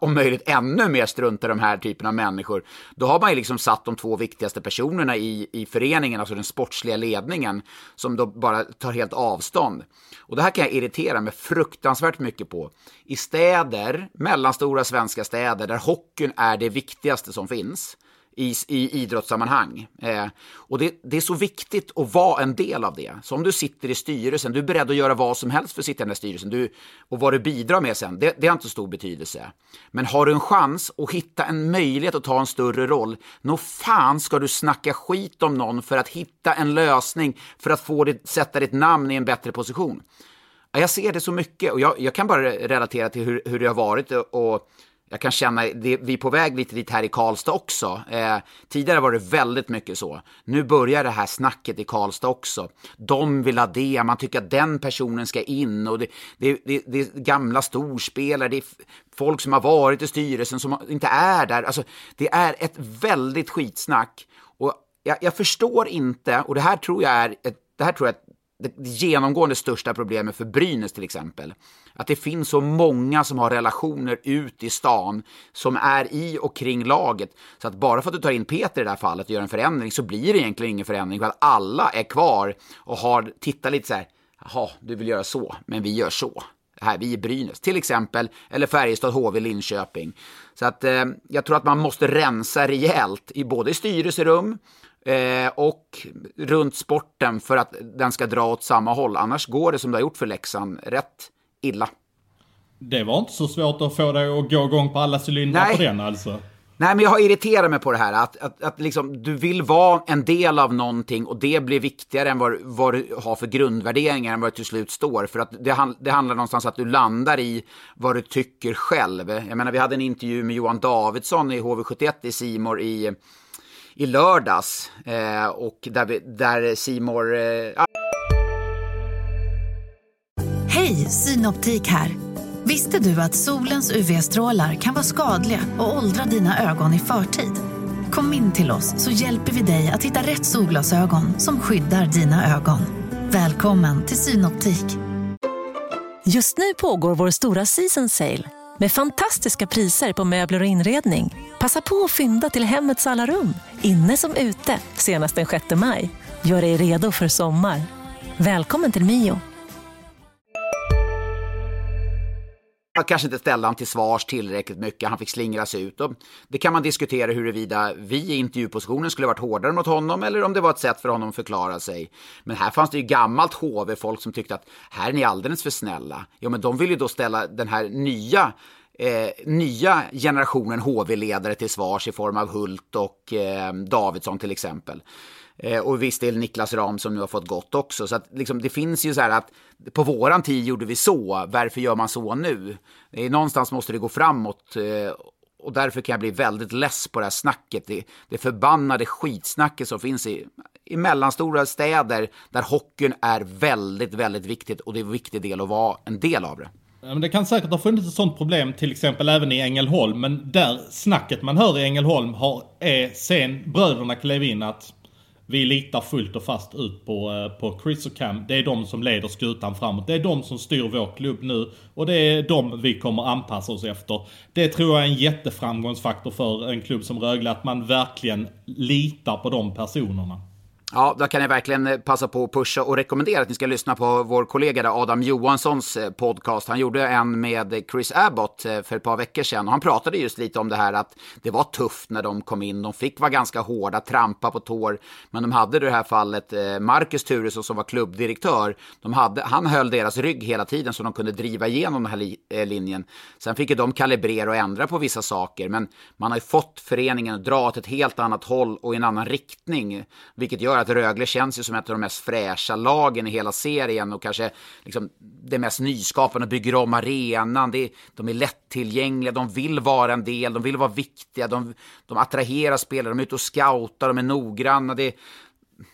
Speaker 5: om möjligt ännu mer strunta i de här typen av människor, då har man ju liksom satt de två viktigaste personerna i, i föreningen, alltså den sportsliga ledningen, som då bara tar helt avstånd. Och det här kan jag irritera mig fruktansvärt mycket på. I städer, mellanstora svenska städer, där hockeyn är det viktigaste som finns, i, i idrottssammanhang. Eh, och det, det, är så viktigt att vara en del av det. Så om du sitter i styrelsen, du är beredd att göra vad som helst för att sitta i den där styrelsen. Du, och vad du bidrar med sen, det, det har inte så stor betydelse. Men har du en chans att hitta en möjlighet att ta en större roll, nå fan ska du snacka skit om någon för att hitta en lösning för att få det, sätta ditt namn i en bättre position. Jag ser det så mycket och jag, jag kan bara relatera till hur, hur det har varit och jag kan känna, det, vi är på väg lite dit här i Karlstad också. Eh, tidigare var det väldigt mycket så. Nu börjar det här snacket i Karlstad också. De vill ha det, man tycker att den personen ska in och det, det, det, det är gamla storspelare, det är folk som har varit i styrelsen som inte är där. Alltså, det är ett väldigt skitsnack. Och jag, jag förstår inte, och det här tror jag är ett, det här tror jag det genomgående största problemet för Brynäs till exempel. Att det finns så många som har relationer ut i stan som är i och kring laget. Så att bara för att du tar in Peter i det här fallet och gör en förändring så blir det egentligen ingen förändring för att alla är kvar och har tittat lite så här. Jaha, du vill göra så, men vi gör så. Här, vi är Brynäs till exempel, eller Färjestad, HV, Linköping. Så att eh, jag tror att man måste rensa rejält i både styrelserum eh, och runt sporten för att den ska dra åt samma håll. Annars går det som det har gjort för Leksand rätt illa.
Speaker 4: Det var inte så svårt att få dig att gå igång på alla cylindrar Nej. på den alltså?
Speaker 5: Nej, men jag har irriterat mig på det här. Att, att, att liksom, du vill vara en del av någonting och det blir viktigare än vad, vad du har för grundvärderingar än vad det till slut står. För att det, det handlar någonstans att du landar i vad du tycker själv. Jag menar, vi hade en intervju med Johan Davidsson i HV71 i Simor i, i lördags. Eh, och där, vi, där Simor... Eh,
Speaker 6: Hej, Synoptik här. Visste du att solens UV-strålar kan vara skadliga och åldra dina ögon i förtid? Kom in till oss så hjälper vi dig att hitta rätt solglasögon som skyddar dina ögon. Välkommen till Synoptik.
Speaker 7: Just nu pågår vår stora season sale med fantastiska priser på möbler och inredning. Passa på att fynda till hemmets alla rum, inne som ute, senast den 6 maj. Gör dig redo för sommar. Välkommen till Mio.
Speaker 5: Man kanske inte ställde han till svars tillräckligt mycket, han fick slingras ut. Och det kan man diskutera huruvida vi i intervjupositionen skulle varit hårdare mot honom eller om det var ett sätt för honom att förklara sig. Men här fanns det ju gammalt HV-folk som tyckte att här är ni alldeles för snälla. Ja, men de vill ju då ställa den här nya Eh, nya generationen HV-ledare till svars i form av Hult och eh, Davidsson till exempel. Eh, och viss del Niklas Ram som nu har fått gott också. Så att liksom, det finns ju så här att på våran tid gjorde vi så, varför gör man så nu? Eh, någonstans måste det gå framåt. Eh, och därför kan jag bli väldigt less på det här snacket. Det, det förbannade skitsnacket som finns i, i mellanstora städer där hockeyn är väldigt, väldigt viktigt och det är en viktig del att vara en del av det.
Speaker 4: Ja, men det kan säkert ha funnits ett sånt problem till exempel även i Ängelholm. Men där snacket man hör i Ängelholm har, är sen bröderna klev in att vi litar fullt och fast ut på, eh, på Chris och Cam. Det är de som leder skutan framåt. Det är de som styr vår klubb nu. Och det är de vi kommer anpassa oss efter. Det tror jag är en jätteframgångsfaktor för en klubb som Rögle. Att man verkligen litar på de personerna.
Speaker 5: Ja, då kan jag verkligen eh, passa på att pusha och rekommendera att ni ska lyssna på vår kollega Adam Johanssons eh, podcast. Han gjorde en med Chris Abbott eh, för ett par veckor sedan och han pratade just lite om det här att det var tufft när de kom in. De fick vara ganska hårda, trampa på tår, men de hade i det här fallet Marcus Turesson som var klubbdirektör. De hade, han höll deras rygg hela tiden så de kunde driva igenom den här li, linjen. Sen fick ju de kalibrera och ändra på vissa saker, men man har ju fått föreningen att dra åt ett helt annat håll och i en annan riktning, vilket gör att Rögle känns ju som ett av de mest fräscha lagen i hela serien och kanske liksom det mest nyskapande, bygger om arenan, det, de är lättillgängliga, de vill vara en del, de vill vara viktiga, de, de attraherar spelare, de är ute och scoutar, de är noggranna. Det,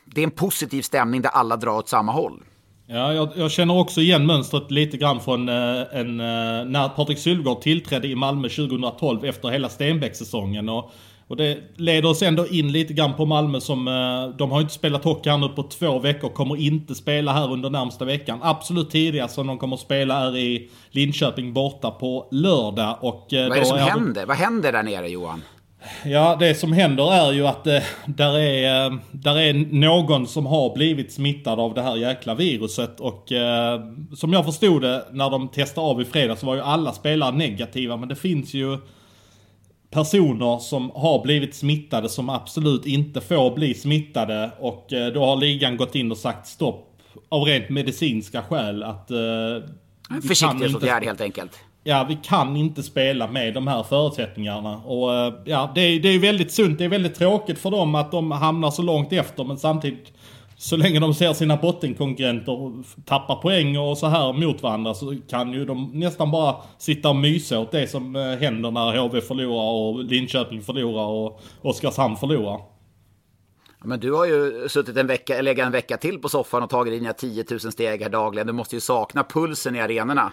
Speaker 5: det är en positiv stämning där alla drar åt samma håll.
Speaker 4: Ja, jag, jag, känner också igen mönstret lite grann från eh, en, eh, när Patrik Sylvegård tillträdde i Malmö 2012 efter hela Stenbeck-säsongen. Och och det leder oss ändå in lite grann på Malmö som, eh, de har inte spelat hockey här nu på två veckor, kommer inte spela här under närmsta veckan. Absolut tidigast som de kommer att spela är i Linköping borta på lördag. Och,
Speaker 5: eh, Vad är det som är händer? Vad händer där nere Johan?
Speaker 4: Ja, det som händer är ju att eh, där, är, eh, där är någon som har blivit smittad av det här jäkla viruset. Och eh, som jag förstod det när de testade av i fredags så var ju alla spelare negativa. Men det finns ju personer som har blivit smittade som absolut inte får bli smittade. Och eh, då har ligan gått in och sagt stopp av rent medicinska skäl. att... Eh,
Speaker 5: Försiktighetsåtgärd helt enkelt
Speaker 4: ja, vi kan inte spela med de här förutsättningarna. Och eh, ja, det, det är väldigt sunt. Det är väldigt tråkigt för dem att de hamnar så långt efter. Men samtidigt, så länge de ser sina bottenkonkurrenter tappa poäng och så här mot varandra så kan ju de nästan bara sitta och mysa åt det som eh, händer när HV förlorar och Linköping förlorar och Oskarshamn förlorar.
Speaker 5: Men du har ju suttit en vecka, legat en vecka till på soffan och tagit dina 10 000 steg här dagligen. Du måste ju sakna pulsen i arenorna.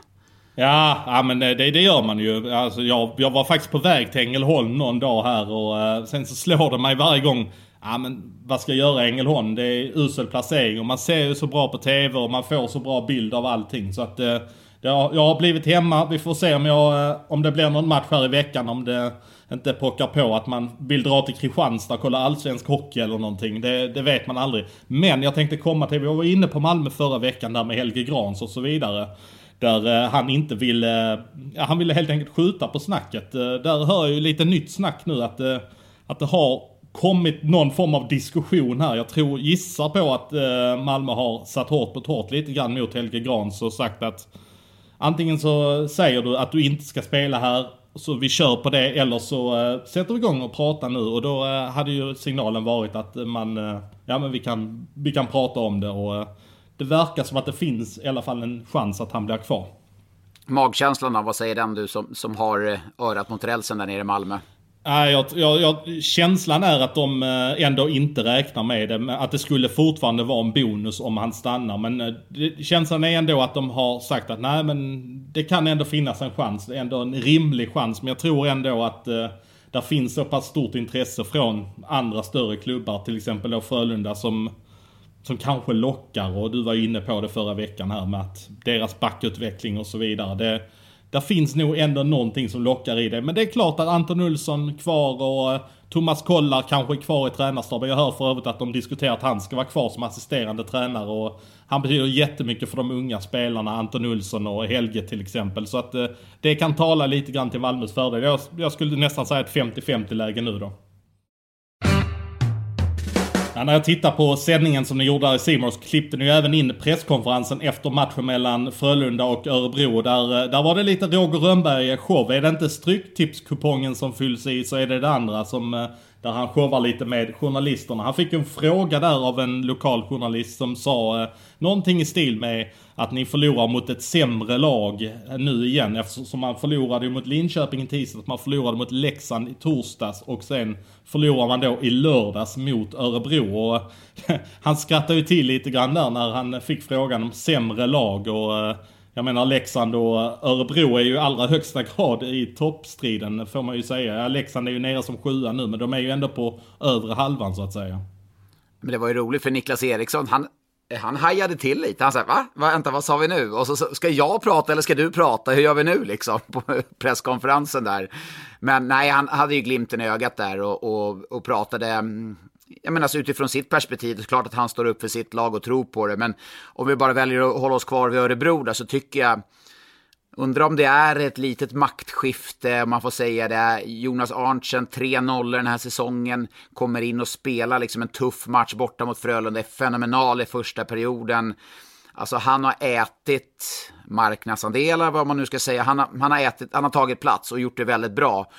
Speaker 4: Ja, ja men det, det gör man ju. Alltså, jag, jag var faktiskt på väg till Ängelholm någon dag här och uh, sen så slår det mig varje gång. Ja men vad ska jag göra i Ängelholm? Det är usel placering och man ser ju så bra på TV och man får så bra bild av allting. Så att eh, det, jag har blivit hemma. Vi får se om, jag, eh, om det blir någon match här i veckan. Om det inte pockar på att man vill dra till Kristianstad och kolla allsvensk hockey eller någonting. Det, det vet man aldrig. Men jag tänkte komma till, vi var inne på Malmö förra veckan där med Helge Grans och så vidare. Där eh, han inte ville, ja, han ville helt enkelt skjuta på snacket. Där hör jag ju lite nytt snack nu att, att det har kommit någon form av diskussion här. Jag tror, gissar på att eh, Malmö har satt hårt på hårt lite grann mot Helge Grans och sagt att antingen så säger du att du inte ska spela här så vi kör på det eller så eh, sätter vi igång och pratar nu och då eh, hade ju signalen varit att man, eh, ja men vi kan, vi kan prata om det och eh, det verkar som att det finns i alla fall en chans att han blir kvar.
Speaker 5: Magkänslan då, vad säger den du som, som har örat mot rälsen där nere i Malmö?
Speaker 4: Nej, jag, jag, jag, känslan är att de eh, ändå inte räknar med det. Att det skulle fortfarande vara en bonus om han stannar. Men eh, känslan är ändå att de har sagt att nej men det kan ändå finnas en chans. Det är ändå en rimlig chans. Men jag tror ändå att eh, där finns så pass stort intresse från andra större klubbar. Till exempel då Frölunda som som kanske lockar och du var inne på det förra veckan här med att deras backutveckling och så vidare. Det, där finns nog ändå någonting som lockar i det. Men det är klart att Anton Olsson kvar och eh, Thomas Kollar kanske är kvar i tränarstaben. Jag hör för övrigt att de diskuterar att han ska vara kvar som assisterande tränare och han betyder jättemycket för de unga spelarna, Anton Olsson och Helge till exempel. Så att eh, det kan tala lite grann till Malmös fördel. Jag, jag skulle nästan säga ett 50-50 läge nu då. Ja, när jag tittar på sändningen som ni gjorde där i Simors så klippte ni ju även in presskonferensen efter matchen mellan Frölunda och Örebro. Där, eh, där var det lite Roger Rönnberg-show. Är det inte Stryktipskupongen som fylls i så är det det andra som eh, där han showar lite med journalisterna. Han fick en fråga där av en lokal journalist som sa eh, någonting i stil med att ni förlorar mot ett sämre lag eh, nu igen eftersom man förlorade mot Linköping i tisdags, man förlorade mot Leksand i torsdags och sen förlorar man då i lördags mot Örebro. Och eh, [laughs] han skrattade ju till lite grann där när han fick frågan om sämre lag och eh, jag menar Leksand och Örebro är ju allra högsta grad i toppstriden får man ju säga. Leksand är ju nere som sjua nu men de är ju ändå på övre halvan så att säga.
Speaker 5: Men det var ju roligt för Niklas Eriksson, han, han hajade till lite. Han sa, va? Vänta, vad sa vi nu? Och så, ska jag prata eller ska du prata? Hur gör vi nu liksom? [laughs] På presskonferensen där. Men nej, han hade ju glimten i ögat där och, och, och pratade mm, jag menar alltså utifrån sitt perspektiv, det är klart att han står upp för sitt lag och tror på det, men om vi bara väljer att hålla oss kvar vid Örebro där, så tycker jag, undrar om det är ett litet maktskifte, om man får säga det. Jonas Arntzen, 3-0 den här säsongen, kommer in och spelar liksom en tuff match borta mot Frölunda, är fenomenal i första perioden. Alltså han har ätit marknadsandelar, vad man nu ska säga. Han har, han har, ätit, han har tagit plats och gjort det väldigt bra.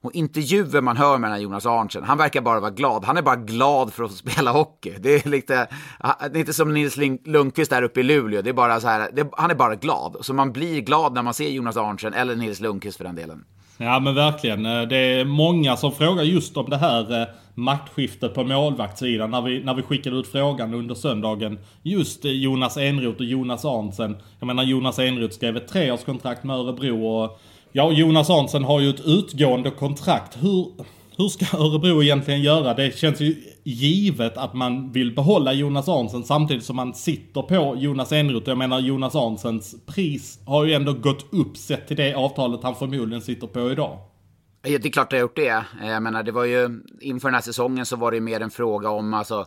Speaker 5: Och intervjuer man hör med den här Jonas Arntzen, han verkar bara vara glad. Han är bara glad för att spela hockey. Det är lite, det är inte som Nils Lundqvist där uppe i Luleå. Det är bara så här, det, han är bara glad. Så man blir glad när man ser Jonas Arntzen, eller Nils Lundqvist för den delen.
Speaker 4: Ja men verkligen. Eh, det är många som frågar just om det här eh, maktskiftet på målvaktssidan. När vi, när vi skickade ut frågan under söndagen. Just eh, Jonas Enroth och Jonas Arntzen. Jag menar Jonas Enroth skrev ett treårskontrakt med Örebro och Ja, Jonas Arntzen har ju ett utgående kontrakt. Hur, hur ska Örebro egentligen göra? Det känns ju givet att man vill behålla Jonas Arntzen samtidigt som man sitter på Jonas Enroth. Jag menar Jonas Arntzens pris har ju ändå gått upp sett till det avtalet han förmodligen sitter på idag.
Speaker 5: Ja, det är klart det har gjort det. Jag menar, det var ju inför den här säsongen så var det mer en fråga om alltså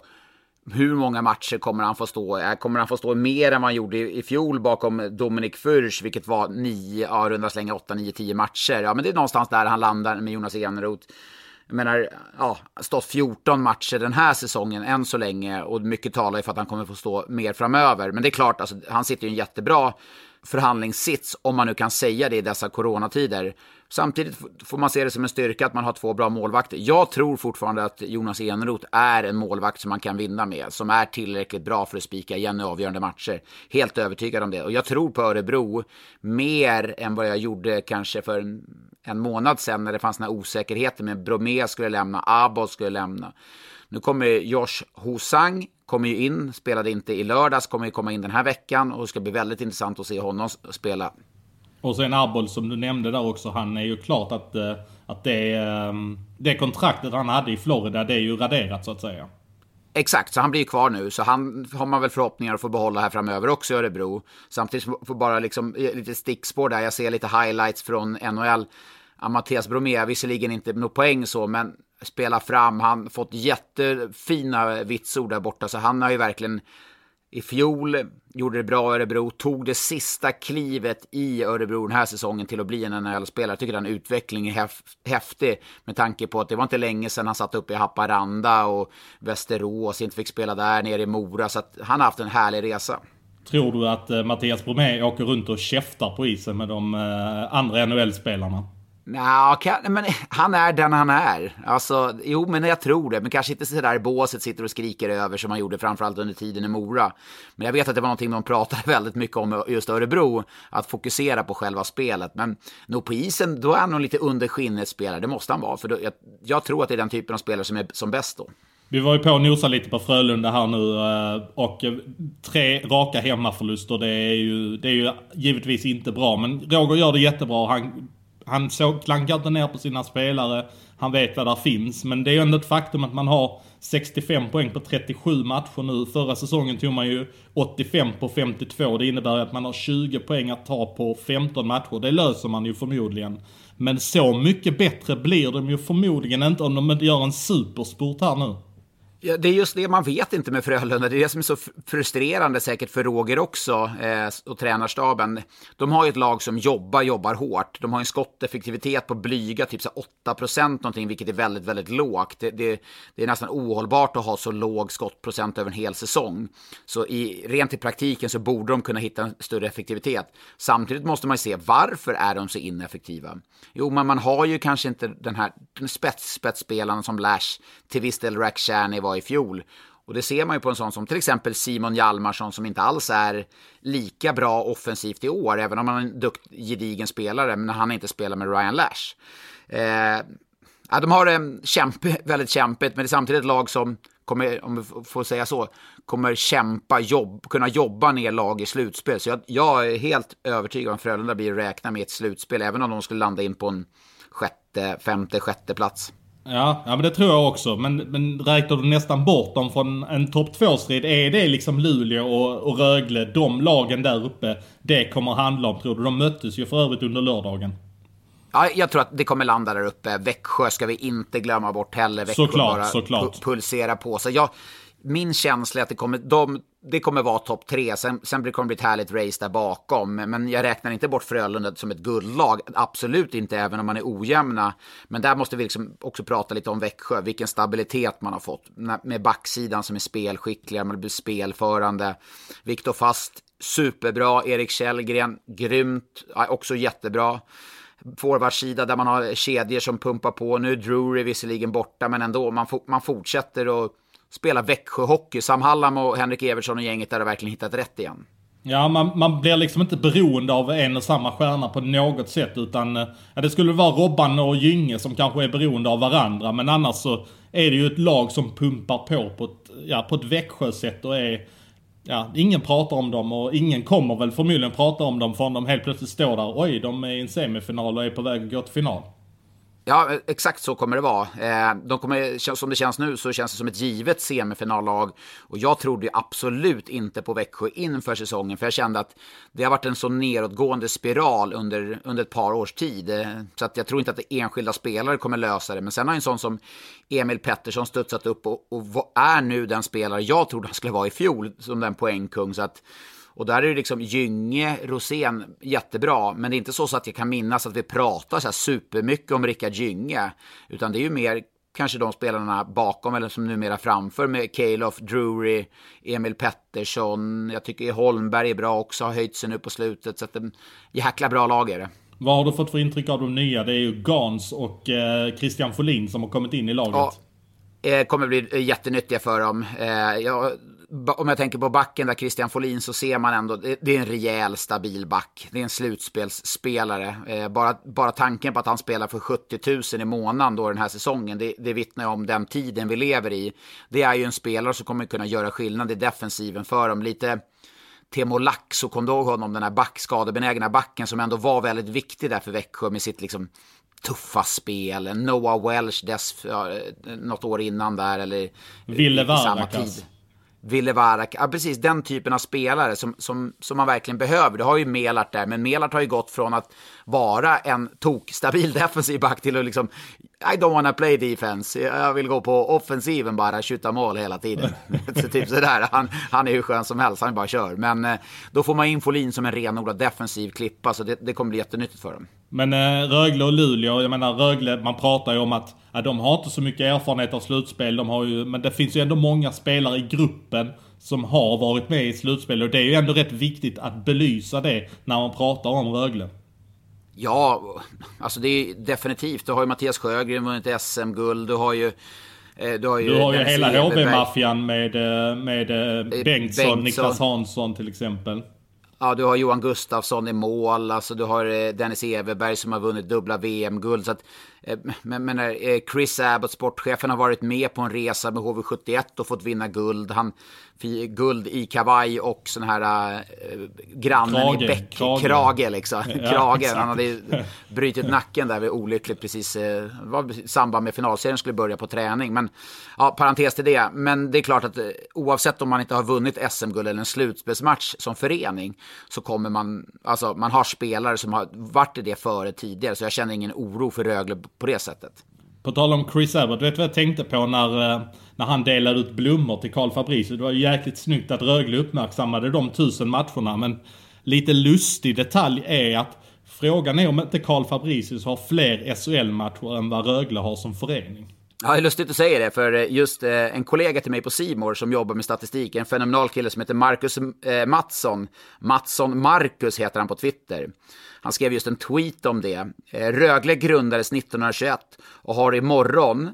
Speaker 5: hur många matcher kommer han få stå? Eh, kommer han få stå mer än vad han gjorde i fjol bakom Dominik Furch, vilket var nio, ja, runda slänga åtta, nio, tio matcher. Ja, men det är någonstans där han landar med Jonas Eneroth. Jag menar, ja, stått 14 matcher den här säsongen än så länge och mycket talar ju för att han kommer få stå mer framöver. Men det är klart, alltså, han sitter ju en jättebra förhandlingssits, om man nu kan säga det i dessa coronatider. Samtidigt får man se det som en styrka att man har två bra målvakter. Jag tror fortfarande att Jonas Eneroth är en målvakt som man kan vinna med, som är tillräckligt bra för att spika igen i avgörande matcher. Helt övertygad om det. Och jag tror på Örebro mer än vad jag gjorde kanske för en, en månad sedan när det fanns den här osäkerheten. med Bromé skulle lämna, Abos skulle lämna. Nu kommer Josh Hosang, kommer ju in, spelade inte i lördags, kommer ju komma in den här veckan och det ska bli väldigt intressant att se honom spela.
Speaker 4: Och sen Arbol som du nämnde där också, han är ju klart att, eh, att det, ehm, det kontraktet han hade i Florida, det är ju raderat så att säga.
Speaker 5: Exakt, så han blir ju kvar nu. Så han har man väl förhoppningar att få behålla här framöver också i Örebro. Samtidigt får bara liksom eh, lite stickspår där. Jag ser lite highlights från NHL. Mattias Bromé, visserligen inte några poäng så, men spela fram. Han fått jättefina vitsord där borta, så han har ju verkligen i fjol gjorde det bra i Örebro, tog det sista klivet i Örebro den här säsongen till att bli en NHL-spelare. Jag tycker den utvecklingen är häftig med tanke på att det var inte länge sedan han satt uppe i Haparanda och Västerås, inte fick spela där nere i Mora, så att han har haft en härlig resa.
Speaker 4: Tror du att eh, Mattias Bromé åker runt och käftar på isen med de eh, andra NHL-spelarna?
Speaker 5: Nja, men han är den han är. Alltså, jo, men jag tror det. Men kanske inte sådär i båset sitter och skriker över som han gjorde framförallt under tiden i Mora. Men jag vet att det var någonting de pratade [laughs] väldigt mycket om just Örebro, att fokusera på själva spelet. Men nog på isen, då är han nog lite under skinnet spelare. Det måste han vara, för då, jag, jag, tror att det är den typen av spelare som är som bäst då.
Speaker 4: Vi var ju på och nosade lite på Frölunda här nu eh, och eh, tre raka hemmaförluster, det är ju, det är ju givetvis inte bra. Men Roger gör det jättebra. Han han klankar inte ner på sina spelare. Han vet vad där finns. Men det är ju ändå ett faktum att man har 65 poäng på 37 matcher nu. Förra säsongen tog man ju 85 på 52. Det innebär att man har 20 poäng att ta på 15 matcher. Det löser man ju förmodligen. Men så mycket bättre blir de ju förmodligen inte om de inte gör en supersport här nu.
Speaker 5: Ja, det är just det man vet inte med Frölunda. Det är det som är så frustrerande säkert för Roger också eh, och tränarstaben. De har ju ett lag som jobbar, jobbar hårt. De har en skotteffektivitet på blyga typ så 8 procent någonting, vilket är väldigt, väldigt lågt. Det, det, det, är nästan ohållbart att ha så låg skottprocent över en hel säsong. Så i, rent i praktiken så borde de kunna hitta en större effektivitet. Samtidigt måste man ju se varför är de så ineffektiva? Jo, men man har ju kanske inte den här spets, spetsspelaren som Lash, till viss del Rakhshani var i fjol. Och det ser man ju på en sån som till exempel Simon Hjalmarsson som inte alls är lika bra offensivt i år, även om han är en dukt, gedigen spelare, men han inte spelar med Ryan Lash. Eh, ja, de har det kämpe, [laughs] väldigt kämpigt, men det är samtidigt ett lag som kommer, om vi får säga så, kommer kämpa, jobb, kunna jobba ner lag i slutspel. Så jag, jag är helt övertygad om att Frölunda blir att räkna med ett slutspel, även om de skulle landa in på en sjätte, femte, sjätte plats.
Speaker 4: Ja, ja men det tror jag också. Men, men räknar du nästan bort dem från en topp 2-strid, är det liksom Luleå och, och Rögle, de lagen där uppe, det kommer handla om tror du? De möttes ju för övrigt under lördagen.
Speaker 5: Ja, jag tror att det kommer landa där uppe. Växjö ska vi inte glömma bort heller. Växjö
Speaker 4: såklart, bara såklart.
Speaker 5: pulsera på. Så jag, min känsla är att det kommer, de, det kommer vara topp tre. Sen, sen kommer det bli ett härligt race där bakom. Men jag räknar inte bort Frölunda som ett guldlag. Absolut inte, även om man är ojämna. Men där måste vi liksom också prata lite om Växjö. Vilken stabilitet man har fått. Med backsidan som är spelskickliga, man blir spelförande. Viktor Fast, superbra. Erik Källgren, grymt. Också jättebra forwardsida där man har kedjor som pumpar på. Nu är Drury visserligen borta, men ändå, man, man fortsätter att spela Växjö-hockey. Sam Hallam och Henrik Evertsson och gänget där har verkligen hittat rätt igen.
Speaker 4: Ja, man, man blir liksom inte beroende av en och samma stjärna på något sätt. Utan eh, ja, det skulle vara Robban och Gynge som kanske är beroende av varandra. Men annars så är det ju ett lag som pumpar på på ett, ja, på ett Växjö-sätt och är... Ja, ingen pratar om dem och ingen kommer väl förmodligen prata om dem förrän de helt plötsligt står där. Oj, de är i en semifinal och är på väg att gå till final.
Speaker 5: Ja, exakt så kommer det vara. Eh, de kommer, som det känns nu så känns det som ett givet semifinallag. Och jag trodde absolut inte på Växjö inför säsongen. För jag kände att det har varit en så nedåtgående spiral under, under ett par års tid. Eh, så att jag tror inte att det enskilda spelare kommer lösa det. Men sen har en sån som Emil Pettersson studsat upp och, och är nu den spelare jag trodde han skulle vara i fjol som den poängkung. Så att och där är det liksom Gynge, Rosén, jättebra. Men det är inte så, så att jag kan minnas att vi pratar så här supermycket om Rickard Gynge. Utan det är ju mer kanske de spelarna bakom eller som numera framför med Kalof, Drury, Emil Pettersson. Jag tycker Holmberg är bra också, har höjt sig nu på slutet. Så att det jäkla bra lag är det.
Speaker 4: Vad har du fått för intryck av de nya? Det är ju Gans och eh, Christian Folin som har kommit in i laget. Ja,
Speaker 5: eh, kommer bli jättenyttiga för dem. Eh, jag om jag tänker på backen där Christian Folin så ser man ändå, det, det är en rejäl stabil back. Det är en slutspelsspelare. Eh, bara, bara tanken på att han spelar för 70 000 i månaden då den här säsongen, det, det vittnar om den tiden vi lever i. Det är ju en spelare som kommer kunna göra skillnad i defensiven för dem. Lite Temo Laxo, kom du ihåg honom, den här back, skadebenägna backen som ändå var väldigt viktig där för Växjö med sitt liksom tuffa spel. Noah Welsh dess, ja, något år innan där eller
Speaker 4: Ville Vardakas.
Speaker 5: Ville Varak, ja precis den typen av spelare som, som, som man verkligen behöver. Du har ju Melart där, men Melart har ju gått från att vara en tokstabil [laughs] defensiv back till att liksom, i don't wanna play defense, jag vill gå på offensiven bara, skjuta mål hela tiden. [laughs] så typ sådär, han, han är hur skön som helst, han bara kör. Men eh, då får man in Folin som en renodlad defensiv klippa, så det, det kommer bli jättenyttigt för dem.
Speaker 4: Men eh, Rögle och Luleå, jag menar Rögle, man pratar ju om att ja, de har inte så mycket erfarenhet av slutspel. De har ju, men det finns ju ändå många spelare i gruppen som har varit med i slutspel. Och det är ju ändå rätt viktigt att belysa det när man pratar om Rögle.
Speaker 5: Ja, alltså det är definitivt. Du har ju Mattias Sjögren vunnit SM-guld. Du har ju
Speaker 4: eh, du har ju, du har ju hela HV-maffian med, eh, med eh, Bengtsson, Bengtsson, Niklas Hansson till exempel.
Speaker 5: Ja, du har Johan Gustafsson i mål, alltså du har Dennis Everberg som har vunnit dubbla VM-guld. Så att Eh, men, men eh, Chris Abbott, sportchefen, har varit med på en resa med HV71 och fått vinna guld. Han guld i kavaj och sån här äh, grannen krage, i bäck, krage, krage liksom. Ja, [laughs] krage. Han hade brutit nacken där vid olyckligt precis, äh, var i samband med finalserien skulle börja på träning. Men ja, parentes till det. Men det är klart att oavsett om man inte har vunnit SM-guld eller en slutspelsmatch som förening så kommer man, alltså man har spelare som har varit i det före tidigare. Så jag känner ingen oro för Rögle på det sättet.
Speaker 4: På tal om Chris Abbott, vet du vad jag tänkte på när, eh, när han delade ut blommor till Karl Fabrice? Det var ju jäkligt snyggt att Rögle uppmärksammade de tusen matcherna, men lite lustig detalj är att frågan är om inte Karl Fabricius har fler SHL-matcher än vad Rögle har som förening.
Speaker 5: Ja, det är lustigt att säga det, för eh, just eh, en kollega till mig på Simor som jobbar med statistik, en fenomenal kille som heter Marcus eh, Mattsson. Mattsson Marcus heter han på Twitter. Han skrev just en tweet om det. Eh, Rögle grundades 1921 och har imorgon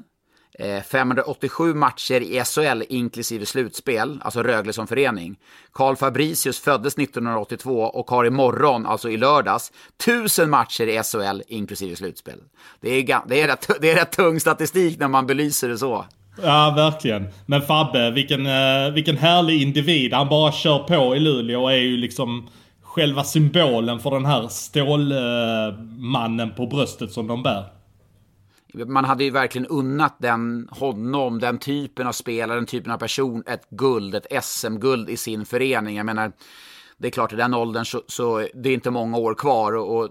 Speaker 5: Eh, 587 matcher i SHL inklusive slutspel, alltså Rögle som förening. Karl Fabricius föddes 1982 och har imorgon, alltså i lördags, 1000 matcher i SHL inklusive slutspel. Det är, det, är rätt, det är rätt tung statistik när man belyser det så.
Speaker 4: Ja, verkligen. Men Fabbe, vilken, eh, vilken härlig individ. Han bara kör på i Luleå och är ju liksom själva symbolen för den här stålmannen på bröstet som de bär.
Speaker 5: Man hade ju verkligen unnat den, honom, den typen av spelare, den typen av person, ett guld, ett SM-guld i sin förening. Jag menar, det är klart i den åldern så, så det är inte många år kvar och, och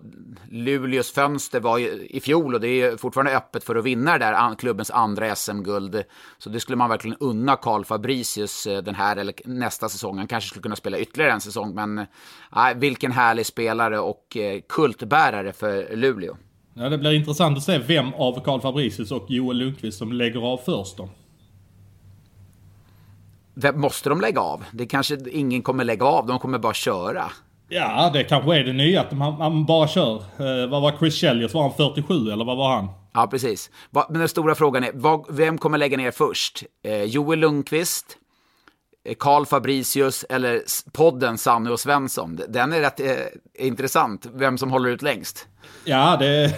Speaker 5: Luleås fönster var ju i fjol och det är fortfarande öppet för att vinna det där klubbens andra SM-guld. Så det skulle man verkligen unna Karl Fabricius eh, den här eller nästa säsong. Han kanske skulle kunna spela ytterligare en säsong, men äh, vilken härlig spelare och eh, kultbärare för Luleå.
Speaker 4: Ja, det blir intressant att se vem av Karl Fabricius och Joel Lundqvist som lägger av först då.
Speaker 5: Måste de lägga av? Det kanske ingen kommer lägga av, de kommer bara köra.
Speaker 4: Ja, det kanske är det nya, att man, man bara kör. Eh, vad var Chris Chelios? Var han 47 eller vad var han?
Speaker 5: Ja, precis. Men den stora frågan är, vem kommer lägga ner först? Eh, Joel Lundqvist, Eh, Karl Fabricius eller podden Sanne och Svensson? Den är rätt eh, intressant, vem som håller ut längst.
Speaker 4: Ja, det,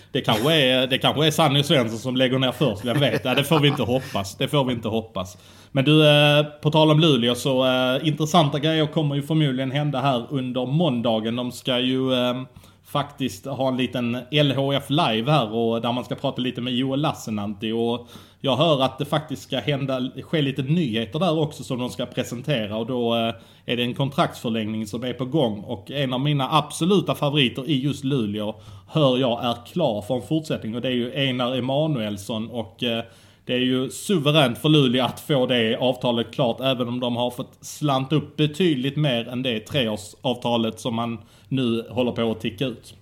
Speaker 4: [laughs] det, kanske är, det kanske är Sanny och Svensson som lägger ner först, vem vet? Ja, det får vi inte hoppas. Det får vi inte hoppas. Men du, eh, på tal om Luleå så eh, intressanta grejer kommer ju förmodligen hända här under måndagen. De ska ju eh, faktiskt ha en liten LHF live här och där man ska prata lite med Joel Lassinantti och jag hör att det faktiskt ska hända, ske lite nyheter där också som de ska presentera och då eh, är det en kontraktsförlängning som är på gång och en av mina absoluta favoriter i just Luleå hör jag är klar för en fortsättning och det är ju Einar Emanuelsson och eh, det är ju suveränt för Luleå att få det avtalet klart även om de har fått slant upp betydligt mer än det treårsavtalet som man nu håller på att ticka ut.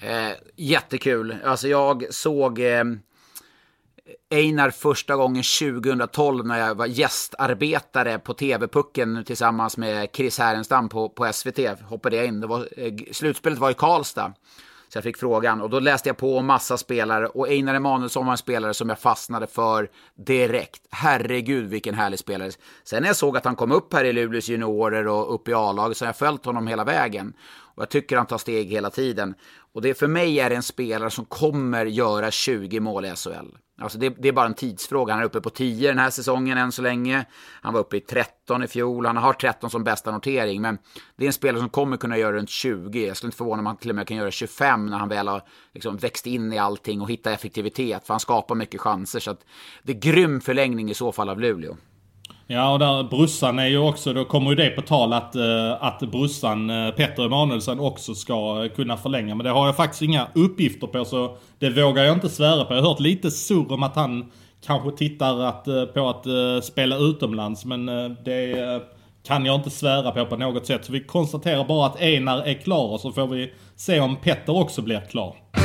Speaker 5: Eh, jättekul. Alltså jag såg eh, Einar första gången 2012 när jag var gästarbetare på TV-pucken tillsammans med Chris Härenstam på, på SVT. Hoppade jag in. Det var, eh, slutspelet var i Karlstad. Så jag fick frågan och då läste jag på om massa spelare och Einar Emanuelsson var en spelare som jag fastnade för direkt. Herregud vilken härlig spelare. Sen när jag såg att han kom upp här i Luleås juniorer och upp i A-laget så har jag följt honom hela vägen. Och jag tycker han tar steg hela tiden. Och det för mig är det en spelare som kommer göra 20 mål i SHL. Alltså det, det, är bara en tidsfråga. Han är uppe på 10 den här säsongen än så länge. Han var uppe i 13 i fjol. Han har 13 som bästa notering. Men det är en spelare som kommer kunna göra runt 20. Jag skulle inte förvåna mig om han till och med kan göra 25 när han väl har liksom växt in i allting och hittat effektivitet. För han skapar mycket chanser. Så det är grym förlängning i så fall av Luleå.
Speaker 4: Ja och där brussan är ju också, då kommer ju det på tal att, eh, att brussan eh, Petter Emanuelsson också ska kunna förlänga. Men det har jag faktiskt inga uppgifter på så det vågar jag inte svära på. Jag har hört lite surr om att han kanske tittar att, eh, på att spela utomlands men det kan jag inte svära på på något sätt. Så vi konstaterar bara att Enar är klar och så får vi se om Petter också blir klar.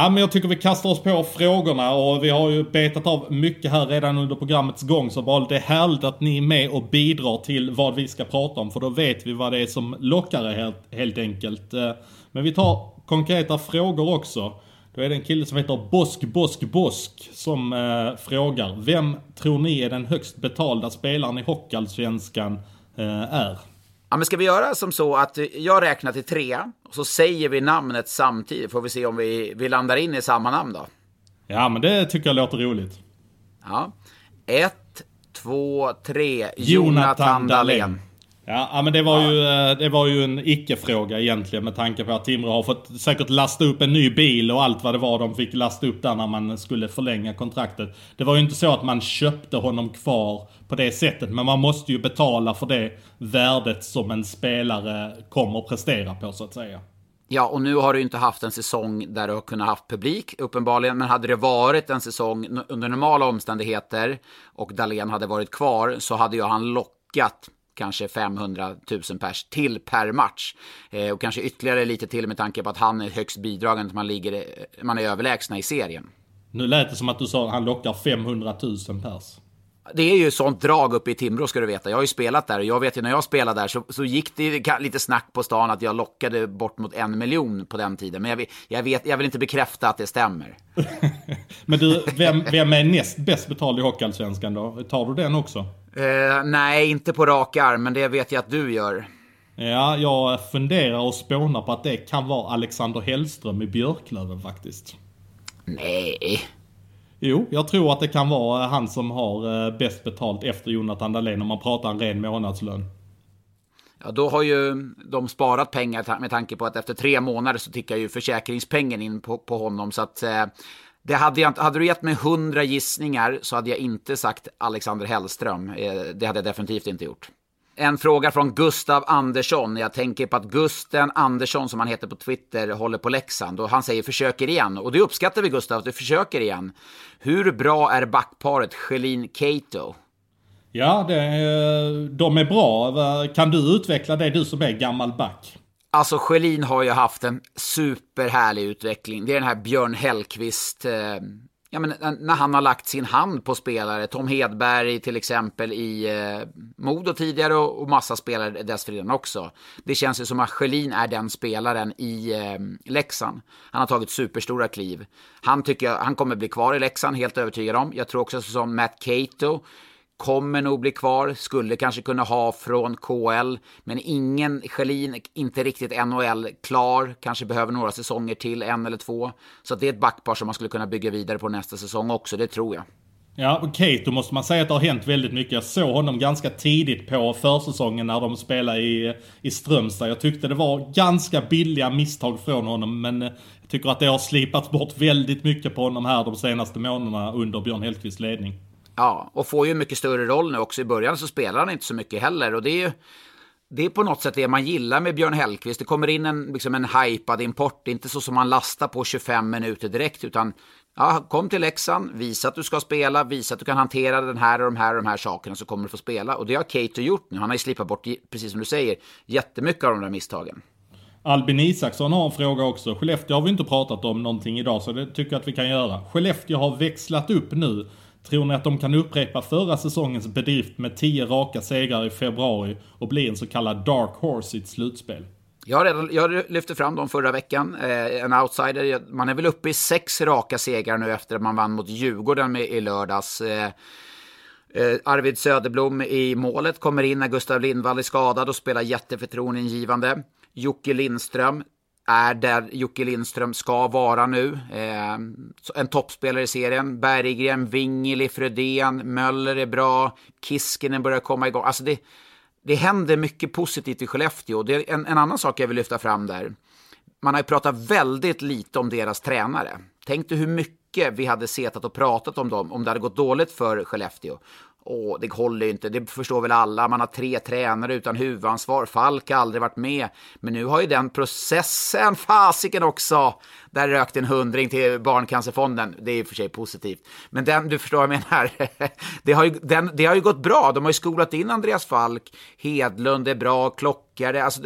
Speaker 4: Ja, men jag tycker vi kastar oss på frågorna och vi har ju betat av mycket här redan under programmets gång. Så bara det är härligt att ni är med och bidrar till vad vi ska prata om. För då vet vi vad det är som lockar helt, helt enkelt. Eh, men vi tar konkreta frågor också. Då är det en kille som heter Bosk Bosk Bosk som eh, frågar. Vem tror ni är den högst betalda spelaren i Hockeyallsvenskan eh, är?
Speaker 5: Ja, men ska vi göra som så att eh, jag räknar till tre och så säger vi namnet samtidigt. Får vi se om vi, vi landar in i samma namn då.
Speaker 4: Ja, men det tycker jag låter roligt.
Speaker 5: Ja. Ett, två, tre. Jonathan Dahlén.
Speaker 4: Ja, men det var, ju, eh, det var ju en icke-fråga egentligen med tanke på att Timrå har fått säkert lasta upp en ny bil och allt vad det var de fick lasta upp där när man skulle förlänga kontraktet. Det var ju inte så att man köpte honom kvar på det sättet, men man måste ju betala för det värdet som en spelare kommer prestera på så att säga.
Speaker 5: Ja, och nu har du inte haft en säsong där du har kunnat haft publik, uppenbarligen. Men hade det varit en säsong under normala omständigheter och Dalen hade varit kvar så hade ju han lockat kanske 500 000 pers till per match. Eh, och kanske ytterligare lite till med tanke på att han är högst bidragande, man, ligger, man är överlägsna i serien.
Speaker 4: Nu lät det som att du sa att han lockar 500 000 pers.
Speaker 5: Det är ju sånt drag uppe i Timrå ska du veta. Jag har ju spelat där och jag vet ju när jag spelade där så, så gick det lite snack på stan att jag lockade bort mot en miljon på den tiden. Men jag, jag, vet, jag vill inte bekräfta att det stämmer. [laughs]
Speaker 4: Men du, vem, vem är näst bäst betald i Hockeyallsvenskan då? Tar du den också?
Speaker 5: Uh, nej, inte på rak arm, men det vet jag att du gör.
Speaker 4: Ja, jag funderar och spånar på att det kan vara Alexander Hellström i Björklöven faktiskt.
Speaker 5: Nej.
Speaker 4: Jo, jag tror att det kan vara han som har eh, bäst betalt efter Jonathan Dahlén om man pratar en ren månadslön.
Speaker 5: Ja, då har ju de sparat pengar med tanke på att efter tre månader så tickar ju försäkringspengen in på, på honom. Så att eh, det hade, jag, hade du gett mig hundra gissningar så hade jag inte sagt Alexander Hellström. Eh, det hade jag definitivt inte gjort. En fråga från Gustav Andersson. Jag tänker på att Gusten Andersson, som han heter på Twitter, håller på Leksand. Och han säger försöker igen. Och det uppskattar vi Gustav, att du försöker igen. Hur bra är backparet Schelin Cato?
Speaker 4: Ja, det, eh, de är bra. Kan du utveckla det, du som är gammal back?
Speaker 5: Alltså Schelin har ju haft en superhärlig utveckling. Det är den här Björn Hellkvist eh, ja, men när han har lagt sin hand på spelare, Tom Hedberg till exempel i eh, Modo tidigare och, och massa spelare dessförinnan också. Det känns ju som att Schelin är den spelaren i eh, Leksand. Han har tagit superstora kliv. Han tycker han kommer bli kvar i Leksand, helt övertygad om. Jag tror också som Matt Cato kommer nog bli kvar, skulle kanske kunna ha från KL, men ingen, Schelin, inte riktigt NHL klar, kanske behöver några säsonger till, en eller två. Så det är ett backpar som man skulle kunna bygga vidare på nästa säsong också, det tror jag.
Speaker 4: Ja, och Kato måste man säga att det har hänt väldigt mycket. Jag såg honom ganska tidigt på försäsongen när de spelade i, i Strömstad. Jag tyckte det var ganska billiga misstag från honom, men eh, jag tycker att det har slipats bort väldigt mycket på honom här de senaste månaderna under Björn Hellkvists ledning.
Speaker 5: Ja, och får ju en mycket större roll nu också. I början så spelar han inte så mycket heller och det är ju det är på något sätt det man gillar med Björn Hellkvist. Det kommer in en, liksom en hypad import, inte så som man lastar på 25 minuter direkt, utan ja, kom till Leksand, visa att du ska spela, visa att du kan hantera den här och de här och de här sakerna så kommer du få spela. Och det har Cato gjort nu. Han har ju slipat bort, precis som du säger, jättemycket av de där misstagen.
Speaker 4: Albin Isaksson har en fråga också. Skellefteå har vi inte pratat om någonting idag, så det tycker jag att vi kan göra. Skellefteå har växlat upp nu. Tror ni att de kan upprepa förra säsongens bedrift med 10 raka segrar i februari och bli en så kallad dark horse i ett slutspel?
Speaker 5: Jag, redan, jag lyfte fram dem förra veckan. Eh, en outsider. Man är väl uppe i sex raka segrar nu efter att man vann mot Djurgården med, i lördags. Eh, eh Arvid Söderblom i målet kommer in när Gustav Lindvall är skadad och spelar jätteförtroendeingivande. Jocke Lindström är där Jocke Lindström ska vara nu. Eh, en toppspelare i serien. Berggren, Wingeli, Frödén, Möller är bra. Kiskinen börjar komma igång. Alltså det, det händer mycket positivt i Skellefteå. Det är en, en annan sak jag vill lyfta fram där. Man har ju pratat väldigt lite om deras tränare. Tänk dig hur mycket vi hade setat och pratat om dem om det hade gått dåligt för Skellefteå. Åh, det håller ju inte, det förstår väl alla. Man har tre tränare utan huvudansvar. Falk har aldrig varit med. Men nu har ju den processen, fasiken också. Där rökte en hundring till Barncancerfonden. Det är i och för sig positivt. Men den, du förstår vad jag menar. [laughs] Det har ju, den, det har ju gått bra. De har ju skolat in Andreas Falk. Hedlund är bra, Klockare. Alltså,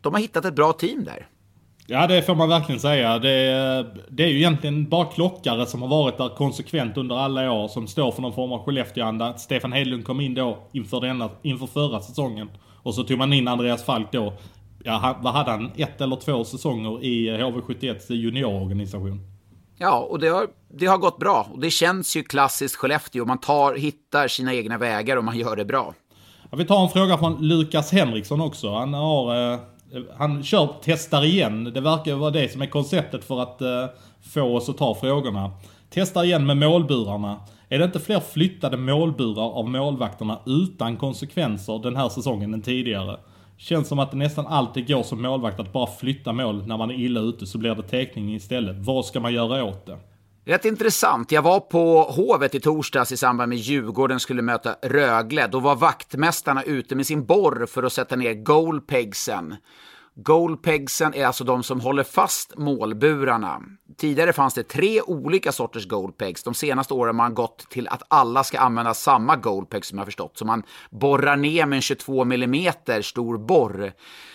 Speaker 5: de har hittat ett bra team där.
Speaker 4: Ja, det får man verkligen säga. Det, det är ju egentligen bara klockare som har varit där konsekvent under alla år som står för någon form av Skellefteåanda. Stefan Hedlund kom in då inför, denna, inför förra säsongen. Och så tog man in Andreas Falk då. Ja, vad hade han? Ett eller två säsonger i HV71 juniororganisation.
Speaker 5: Ja, och det har, det har gått bra. Och det känns ju klassiskt Skellefteå. Man tar, hittar sina egna vägar och man gör det bra.
Speaker 4: Ja, vi tar en fråga från Lukas Henriksson också. Han har... Eh, han kör testar igen. Det verkar vara det som är konceptet för att eh, få oss att ta frågorna. Testar igen med målburarna. Är det inte fler flyttade målburar av målvakterna utan konsekvenser den här säsongen än tidigare? Känns som att det nästan alltid går som målvakt att bara flytta mål när man är illa ute så blir det täckning istället. Vad ska man göra åt det?
Speaker 5: Rätt intressant. Jag var på Hovet i torsdags i samband med Djurgården skulle möta Rögle. Då var vaktmästarna ute med sin borr för att sätta ner goalpegsen. Goalpegsen är alltså de som håller fast målburarna. Tidigare fanns det tre olika sorters goalpegs. De senaste åren har man gått till att alla ska använda samma goalpeg som jag förstått. Så man borrar ner med en 22 mm stor borr.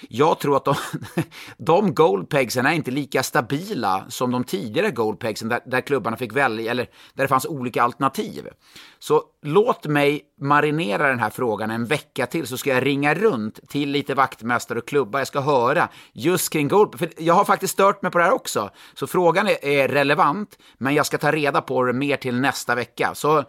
Speaker 5: Jag tror att de, [laughs] de goalpegsen är inte lika stabila som de tidigare goalpegsen där, där klubbarna fick välja, eller där det fanns olika alternativ. Så låt mig marinera den här frågan en vecka till så ska jag ringa runt till lite vaktmästare och klubbar. Jag ska höra just kring goal. För jag har faktiskt stört mig på det här också. Så frågan är, är relevant, men jag ska ta reda på det mer till nästa vecka. Så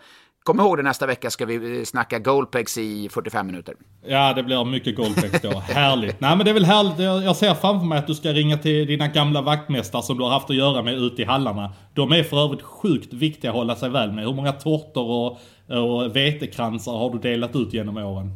Speaker 5: Kom ihåg det nästa vecka ska vi snacka goalpegs i 45 minuter.
Speaker 4: Ja, det blir mycket goalpegs då. [laughs] härligt. Nej men det är väl härligt. Jag ser framför mig att du ska ringa till dina gamla vaktmästare som du har haft att göra med ute i hallarna. De är för övrigt sjukt viktiga att hålla sig väl med. Hur många tårtor och, och vetekransar har du delat ut genom åren?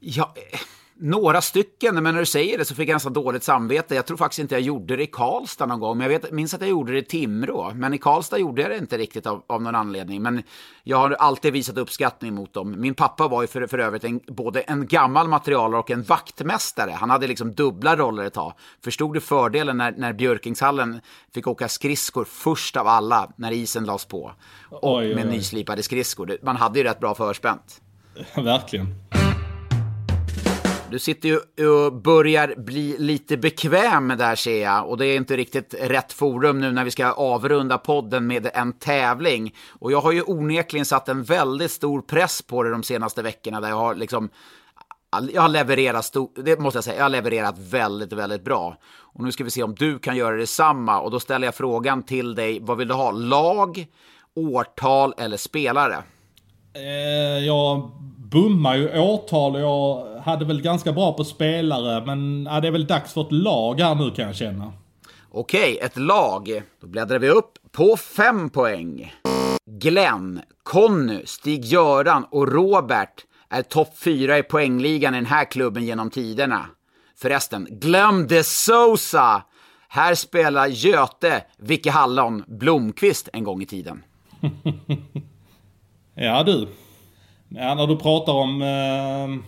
Speaker 5: Ja... Eh några stycken, men när du säger det så fick jag nästan dåligt samvete. Jag tror faktiskt inte jag gjorde det i Karlstad någon gång, men jag vet, minns att jag gjorde det i Timrå. Men i Karlstad gjorde jag det inte riktigt av, av någon anledning. Men jag har alltid visat uppskattning mot dem. Min pappa var ju för, för övrigt en, både en gammal materialare och en vaktmästare. Han hade liksom dubbla roller ett tag. Förstod du fördelen när, när Björkingshallen fick åka skridskor först av alla när isen lades på? Och oj, oj, oj. med nyslipade skridskor. Man hade ju rätt bra förspänt. [laughs]
Speaker 4: Verkligen.
Speaker 5: Du sitter ju och börjar bli lite bekväm där ser jag. Och det är inte riktigt rätt forum nu när vi ska avrunda podden med en tävling. Och jag har ju onekligen satt en väldigt stor press på dig de senaste veckorna där jag har liksom jag har levererat, stor, det måste jag säga, jag har levererat väldigt, väldigt bra. Och nu ska vi se om du kan göra detsamma. Och då ställer jag frågan till dig, vad vill du ha? Lag, årtal eller spelare?
Speaker 4: Eh, ja, bummar ju årtal och jag hade väl ganska bra på spelare. Men ja, det är väl dags för ett lag här nu kan jag känna.
Speaker 5: Okej, ett lag. Då bläddrar vi upp på fem poäng. Glenn, Conny, Stig-Göran och Robert är topp fyra i poängligan i den här klubben genom tiderna. Förresten, glöm de Sousa! Här spelar Göte, Vicke Hallon, Blomqvist en gång i tiden. [laughs]
Speaker 4: Ja du. Ja, när du pratar om... Eh,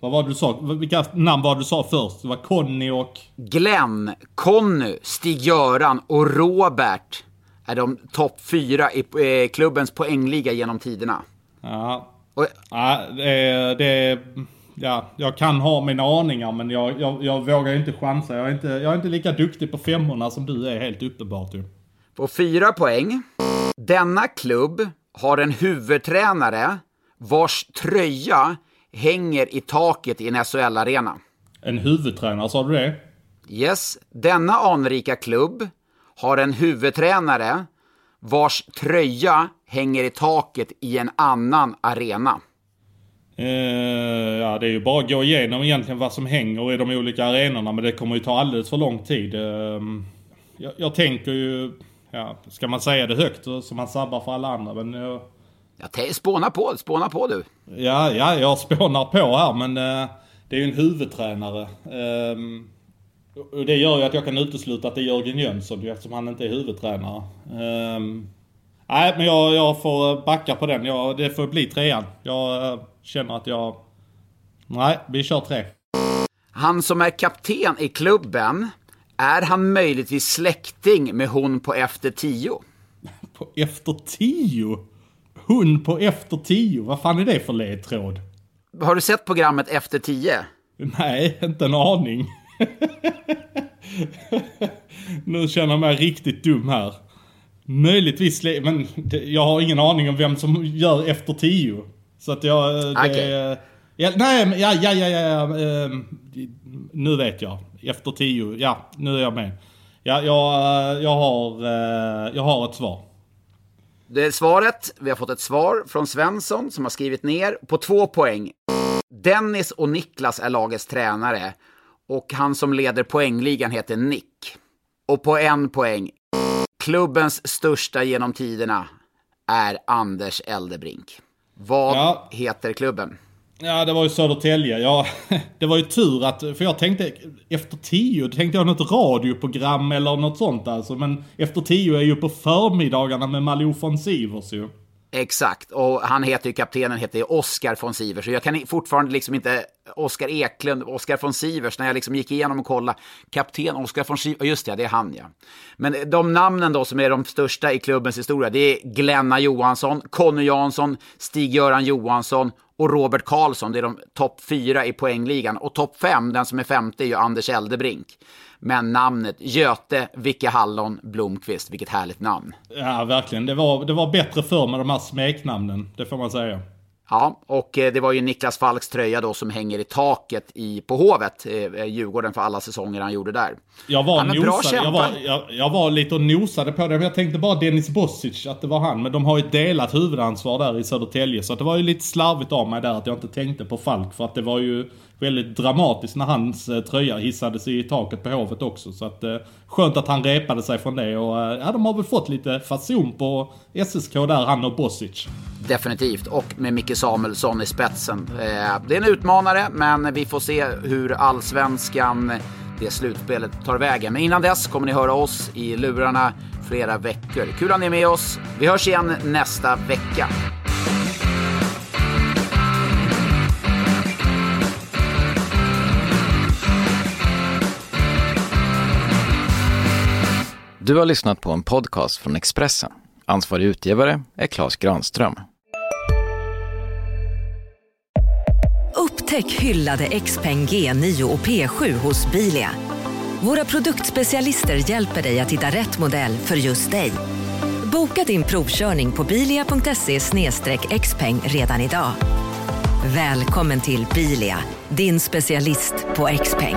Speaker 4: vad var det du sa? Vilka namn var det du sa först? Det var Conny och...
Speaker 5: Glenn, Conny, Stig-Göran och Robert är de topp fyra i eh, klubbens poängliga genom tiderna.
Speaker 4: Ja.
Speaker 5: Och,
Speaker 4: ja det, det, ja, jag kan ha mina aningar men jag, jag, jag vågar inte chansa. Jag är inte, jag är inte lika duktig på femmorna som du är helt uppenbart ju.
Speaker 5: På fyra poäng. Denna klubb har en huvudtränare vars tröja hänger i taket i en SHL-arena.
Speaker 4: En huvudtränare, sa du det?
Speaker 5: Yes, denna anrika klubb har en huvudtränare vars tröja hänger i taket i en annan arena.
Speaker 4: Uh, ja, det är ju bara att gå igenom egentligen vad som hänger i de olika arenorna, men det kommer ju ta alldeles för lång tid. Uh, jag, jag, tänker ju, ja, ska man säga det högt så man sabbar för alla andra, men... Uh,
Speaker 5: ja, spåna på, spåna på du.
Speaker 4: Ja, ja, jag spånar på här, men uh, det är ju en huvudtränare. Um, och det gör ju att jag kan utesluta att det är Jörgen Jönsson eftersom han inte är huvudtränare. Um, nej, men jag, jag får backa på den. Jag, det får bli trean. Jag uh, känner att jag... Nej, vi kör tre.
Speaker 5: Han som är kapten i klubben, är han möjligtvis släkting med hon på Efter tio?
Speaker 4: på Efter tio? Hon på Efter tio? Vad fan är det för ledtråd?
Speaker 5: Har du sett programmet Efter tio?
Speaker 4: Nej, inte en aning. nu känner jag mig riktigt dum här. Möjligtvis, men jag har ingen aning om vem som gör efter tio. Så att jag... Det, okay. ja, nej, ja, ja, ja, ja, äh, Nu vet jag. Efter tio, ja, nu är jag med. Ja, jag, jag, har, äh, jag har ett svar.
Speaker 5: Det är svaret. Vi har fått ett svar från Svensson som har skrivit ner på två poäng. Dennis och Niklas är lagets tränare och han som leder poängligan heter Nick. Och på en poäng, klubbens största genom tiderna är Anders Eldebrink. Vad ja. heter klubben?
Speaker 4: Ja, det var ju Södertälje. Ja, [laughs] det var ju tur att, för jag tänkte efter tio, tänkte jag något radioprogram eller något sånt alltså. Men efter tio är ju på förmiddagarna med Malou von Sivers ju.
Speaker 5: Exakt, och han heter ju, kaptenen heter ju Oskar von Sivers. Så jag kan fortfarande liksom inte, Oskar Eklund, Oskar von Sivers, när jag liksom gick igenom och kollade, kapten Oskar von Sivers, just det, det är han ja. Men de namnen då som är de största i klubbens historia, det är Glenna Johansson, Conny Jansson, Stig-Göran Johansson och Robert Karlsson. Det är de topp fyra i poängligan. Och topp fem, den som är femte, är ju Anders Eldebrink. Men namnet Göte, Vicke Hallon, Blomqvist, vilket härligt namn.
Speaker 4: Ja, verkligen. Det var, det var bättre för med de här smeknamnen, det får man säga.
Speaker 5: Ja, och eh, det var ju Niklas Falks tröja då som hänger i taket i, på Hovet, eh, Djurgården för alla säsonger han gjorde där.
Speaker 4: Jag var, ja, nosade, jag, var, jag, jag, var lite och nosade på det, men jag tänkte bara Dennis Bosic, att det var han. Men de har ju delat huvudansvar där i Södertälje, så det var ju lite slarvigt av mig där att jag inte tänkte på Falk, för att det var ju väldigt dramatiskt när hans eh, tröja hissades i taket på Hovet också. Så att eh, skönt att han repade sig från det och eh, ja, de har väl fått lite fason på SSK där, han och Bosic.
Speaker 5: Definitivt, och med Micke Samuelsson i spetsen. Eh, det är en utmanare, men vi får se hur allsvenskan, det slutspelet tar vägen. Men innan dess kommer ni höra oss i lurarna flera veckor. Kul att ni är med oss. Vi hörs igen nästa vecka.
Speaker 8: Du har lyssnat på en podcast från Expressen. Ansvarig utgivare är Klas Granström.
Speaker 9: Upptäck hyllade XPeng G9 och P7 hos Bilia. Våra produktspecialister hjälper dig att hitta rätt modell för just dig. Boka din provkörning på bilia.se xpeng redan idag. Välkommen till Bilia, din specialist på XPeng.